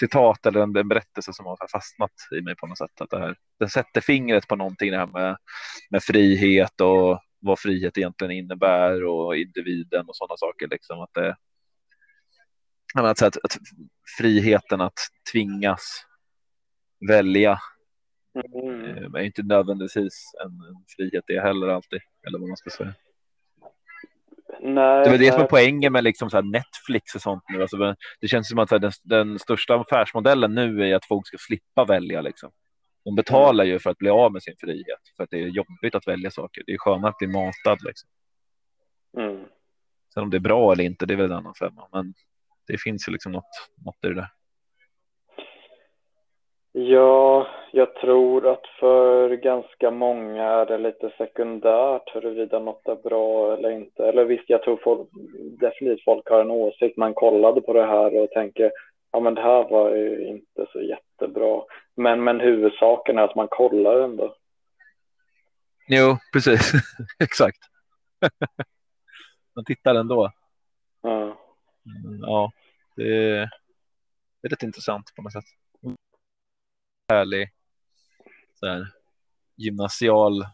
[SPEAKER 1] citat eller en, en berättelse som har fastnat i mig på något sätt. Att det, här, det sätter fingret på någonting det här med, med frihet och vad frihet egentligen innebär och individen och sådana saker. Liksom. Att det, jag menar, att, friheten att tvingas välja
[SPEAKER 2] Mm.
[SPEAKER 1] eh, är inte nödvändigtvis en, en frihet det heller alltid. Eller vad man ska säga.
[SPEAKER 2] Nej,
[SPEAKER 1] Det var det som är poängen med liksom så Netflix och sånt nu. Alltså, det känns som att den, den största affärsmodellen nu är att folk ska slippa välja. Liksom. De betalar ju för att bli av med sin frihet för att det är jobbigt att välja saker. Det är skönare att bli matad. Liksom.
[SPEAKER 2] Mm.
[SPEAKER 1] Sen om det är bra eller inte, det är väl en annan femma. Men det finns ju liksom något, något i det där.
[SPEAKER 2] Ja, jag tror att för ganska många är det lite sekundärt huruvida något är bra eller inte. Eller visst, jag tror folk, definitivt folk har en åsikt. Man kollade på det här och tänker, ja men det här var ju inte så jättebra. Men, men huvudsaken är att man kollar ändå.
[SPEAKER 1] Jo, precis. Exakt. Man tittar ändå.
[SPEAKER 2] Ja.
[SPEAKER 1] Ja, det är, det är rätt intressant på något sätt. Härlig så här, gymnasial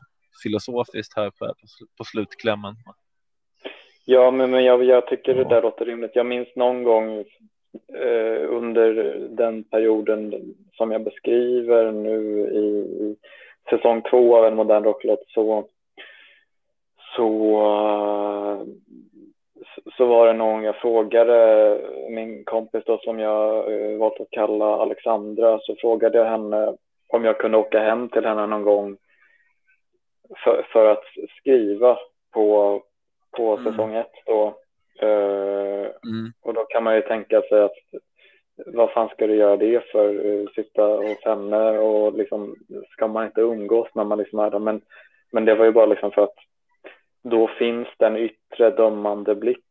[SPEAKER 1] filosofiskt här på, på, sl- på slutklämmen.
[SPEAKER 2] Ja, men, men jag, jag tycker det där låter rimligt. Jag minns någon gång eh, under den perioden som jag beskriver nu i, i säsong två av En modern rocklåt så så, eh, så var det någon jag frågade, min kompis då som jag eh, valt att kalla Alexandra, så frågade jag henne om jag kunde åka hem till henne någon gång för, för att skriva på, på
[SPEAKER 1] Mm.
[SPEAKER 2] säsong ett då. Eh,
[SPEAKER 1] Mm.
[SPEAKER 2] och då kan man ju tänka sig att vad fan ska du göra det för? Eh, Sitta hos henne och liksom ska man inte umgås när man liksom är där? Men, men det var ju bara liksom för att då finns det en yttre dömande blick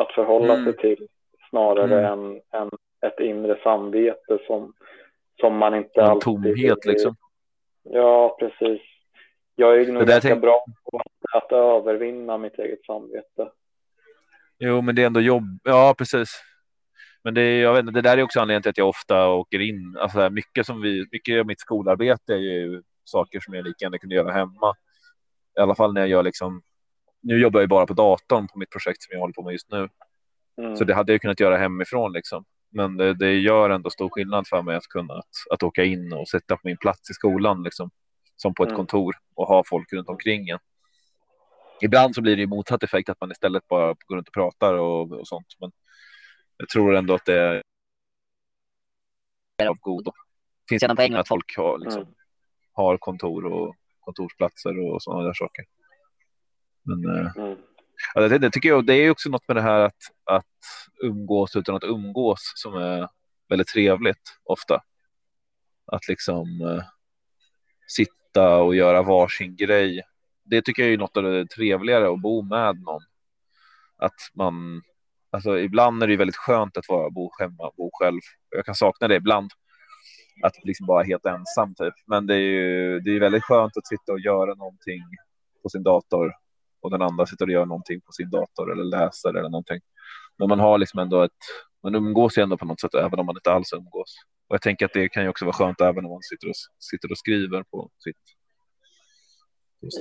[SPEAKER 2] att förhålla
[SPEAKER 1] Mm.
[SPEAKER 2] sig till snarare
[SPEAKER 1] Mm.
[SPEAKER 2] än, än ett inre samvete som, som man inte
[SPEAKER 1] En
[SPEAKER 2] alltid...
[SPEAKER 1] tomhet liksom.
[SPEAKER 2] Ja, precis. Jag är nog ganska
[SPEAKER 1] tänk-
[SPEAKER 2] bra på att, att övervinna mitt eget samvete.
[SPEAKER 1] Jo, men det är ändå jobb. Ja, precis. Men det, är, jag vet, inte, det där är också anledningen till att jag ofta åker in. Alltså, mycket, som vi, mycket av mitt skolarbete är ju saker som jag lika gärna kunde göra hemma. I alla fall när jag gör liksom. Nu jobbar jag ju bara på datorn på mitt projekt som jag håller på med just nu.
[SPEAKER 2] Mm.
[SPEAKER 1] Så det hade jag kunnat göra hemifrån liksom. Men det, det gör ändå stor skillnad för mig att kunna att, att åka in och sätta på min plats i skolan liksom. Som på ett
[SPEAKER 2] Mm.
[SPEAKER 1] kontor och ha folk runt omkring en. Ibland så blir det ju motsatt effekt att man istället bara går runt och pratar och, och sånt. Men jag tror ändå att det är av godo. Finns det
[SPEAKER 3] poäng.
[SPEAKER 1] att folk har, liksom,
[SPEAKER 2] Mm.
[SPEAKER 1] har kontor och kontorsplatser och sådana där saker. Men eh,
[SPEAKER 2] Mm.
[SPEAKER 1] Ja, det, det tycker jag. Det är också något med det här att, att umgås utan att umgås som är väldigt trevligt ofta. Att liksom eh, sitta och göra varsin grej. Det tycker jag är något av det trevligare att bo med någon. Att man, alltså ibland är det väldigt skönt att vara bo hemma, bo själv. Jag kan sakna det ibland. Att liksom vara helt ensam typ. Men det är ju det är väldigt skönt att sitta och göra någonting på sin dator och den andra sitter och gör någonting på sin dator eller läser eller någonting. Men man har liksom ändå ett, man umgås ju ändå på något sätt även om man inte alls umgås. Och jag tänker att det kan ju också vara skönt även om man sitter och, sitter och skriver på sitt.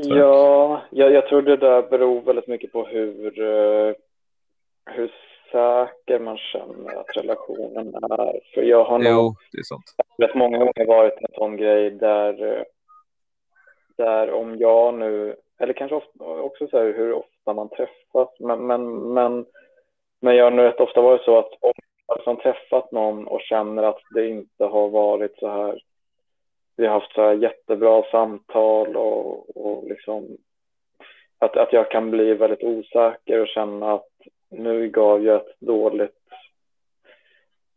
[SPEAKER 2] Ja, jag, jag tror det där beror väldigt mycket på hur, eh, hur säker man känner att relationen är. För jag har nog
[SPEAKER 1] Jo, det är sant.
[SPEAKER 2] rätt många gånger varit en sån grej där, eh, där om jag nu, eller kanske ofta, också så här hur ofta man träffas, men, men, men, men jag har nu rätt ofta varit så att om jag har liksom träffat någon och känner att det inte har varit så här, vi har haft så här jättebra samtal och, och liksom att, att jag kan bli väldigt osäker och känna att nu gav jag ett dåligt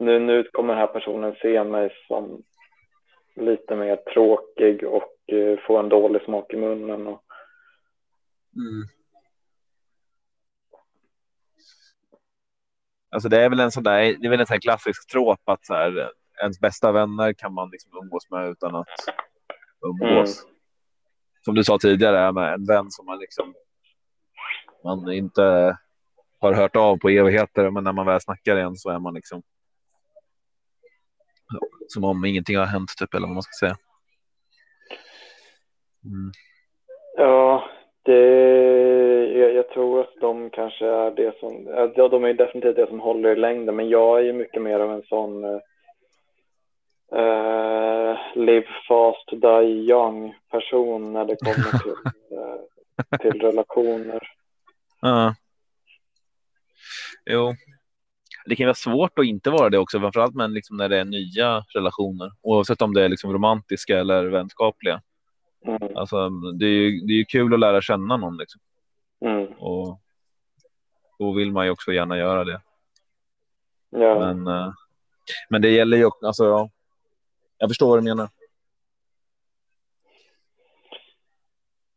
[SPEAKER 2] nu, nu kommer den här personen se mig som lite mer tråkig och eh, få en dålig smak i munnen. Och,
[SPEAKER 1] Mm. Alltså det är väl en sån där, det är väl en sån klassisk trop att så här, ens bästa vänner kan man liksom umgås med utan att umgås. Som du sa tidigare med en vän som man liksom man inte har hört av på evigheter, men när man väl snackar igen så är man liksom som om ingenting har hänt typ eller vad man ska säga. Mm.
[SPEAKER 2] Det, jag, jag tror att de kanske är det som, ja, de är definitivt det som håller i längden, men jag är ju mycket mer av en sån eh, live fast, die young person när det kommer till, eh, till relationer.
[SPEAKER 1] Ja. Jo. Det kan vara svårt att inte vara det också, framförallt men liksom när det är nya relationer, oavsett om det är liksom romantiska eller vänskapliga.
[SPEAKER 2] Mm,
[SPEAKER 1] Alltså, det är ju, det är ju kul att lära känna någon liksom.
[SPEAKER 2] mm,
[SPEAKER 1] och då vill man ju också gärna göra det.
[SPEAKER 2] ja.
[SPEAKER 1] Men, eh, men det gäller ju också, alltså, ja. jag förstår vad du menar.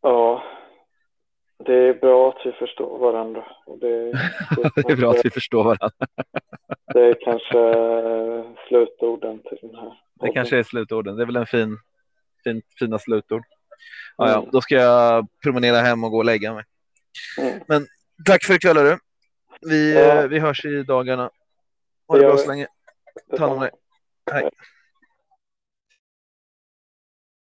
[SPEAKER 2] Ja, det är bra att vi förstår varandra. Och det,
[SPEAKER 1] Det är bra att vi förstår varandra.
[SPEAKER 2] det är kanske slutorden till den här.
[SPEAKER 1] Det kanske är slutorden. Det är väl en fin, fin fina slutord. Ja, ja,
[SPEAKER 2] Mm.
[SPEAKER 1] då ska jag promenera hem och gå och lägga mig.
[SPEAKER 2] Mm.
[SPEAKER 1] Tack för ikväll. Du. Vi,
[SPEAKER 2] Ja.
[SPEAKER 1] vi hörs i dagarna. Ha
[SPEAKER 2] Det
[SPEAKER 1] bra så länge. Ta hand om dig. Hej.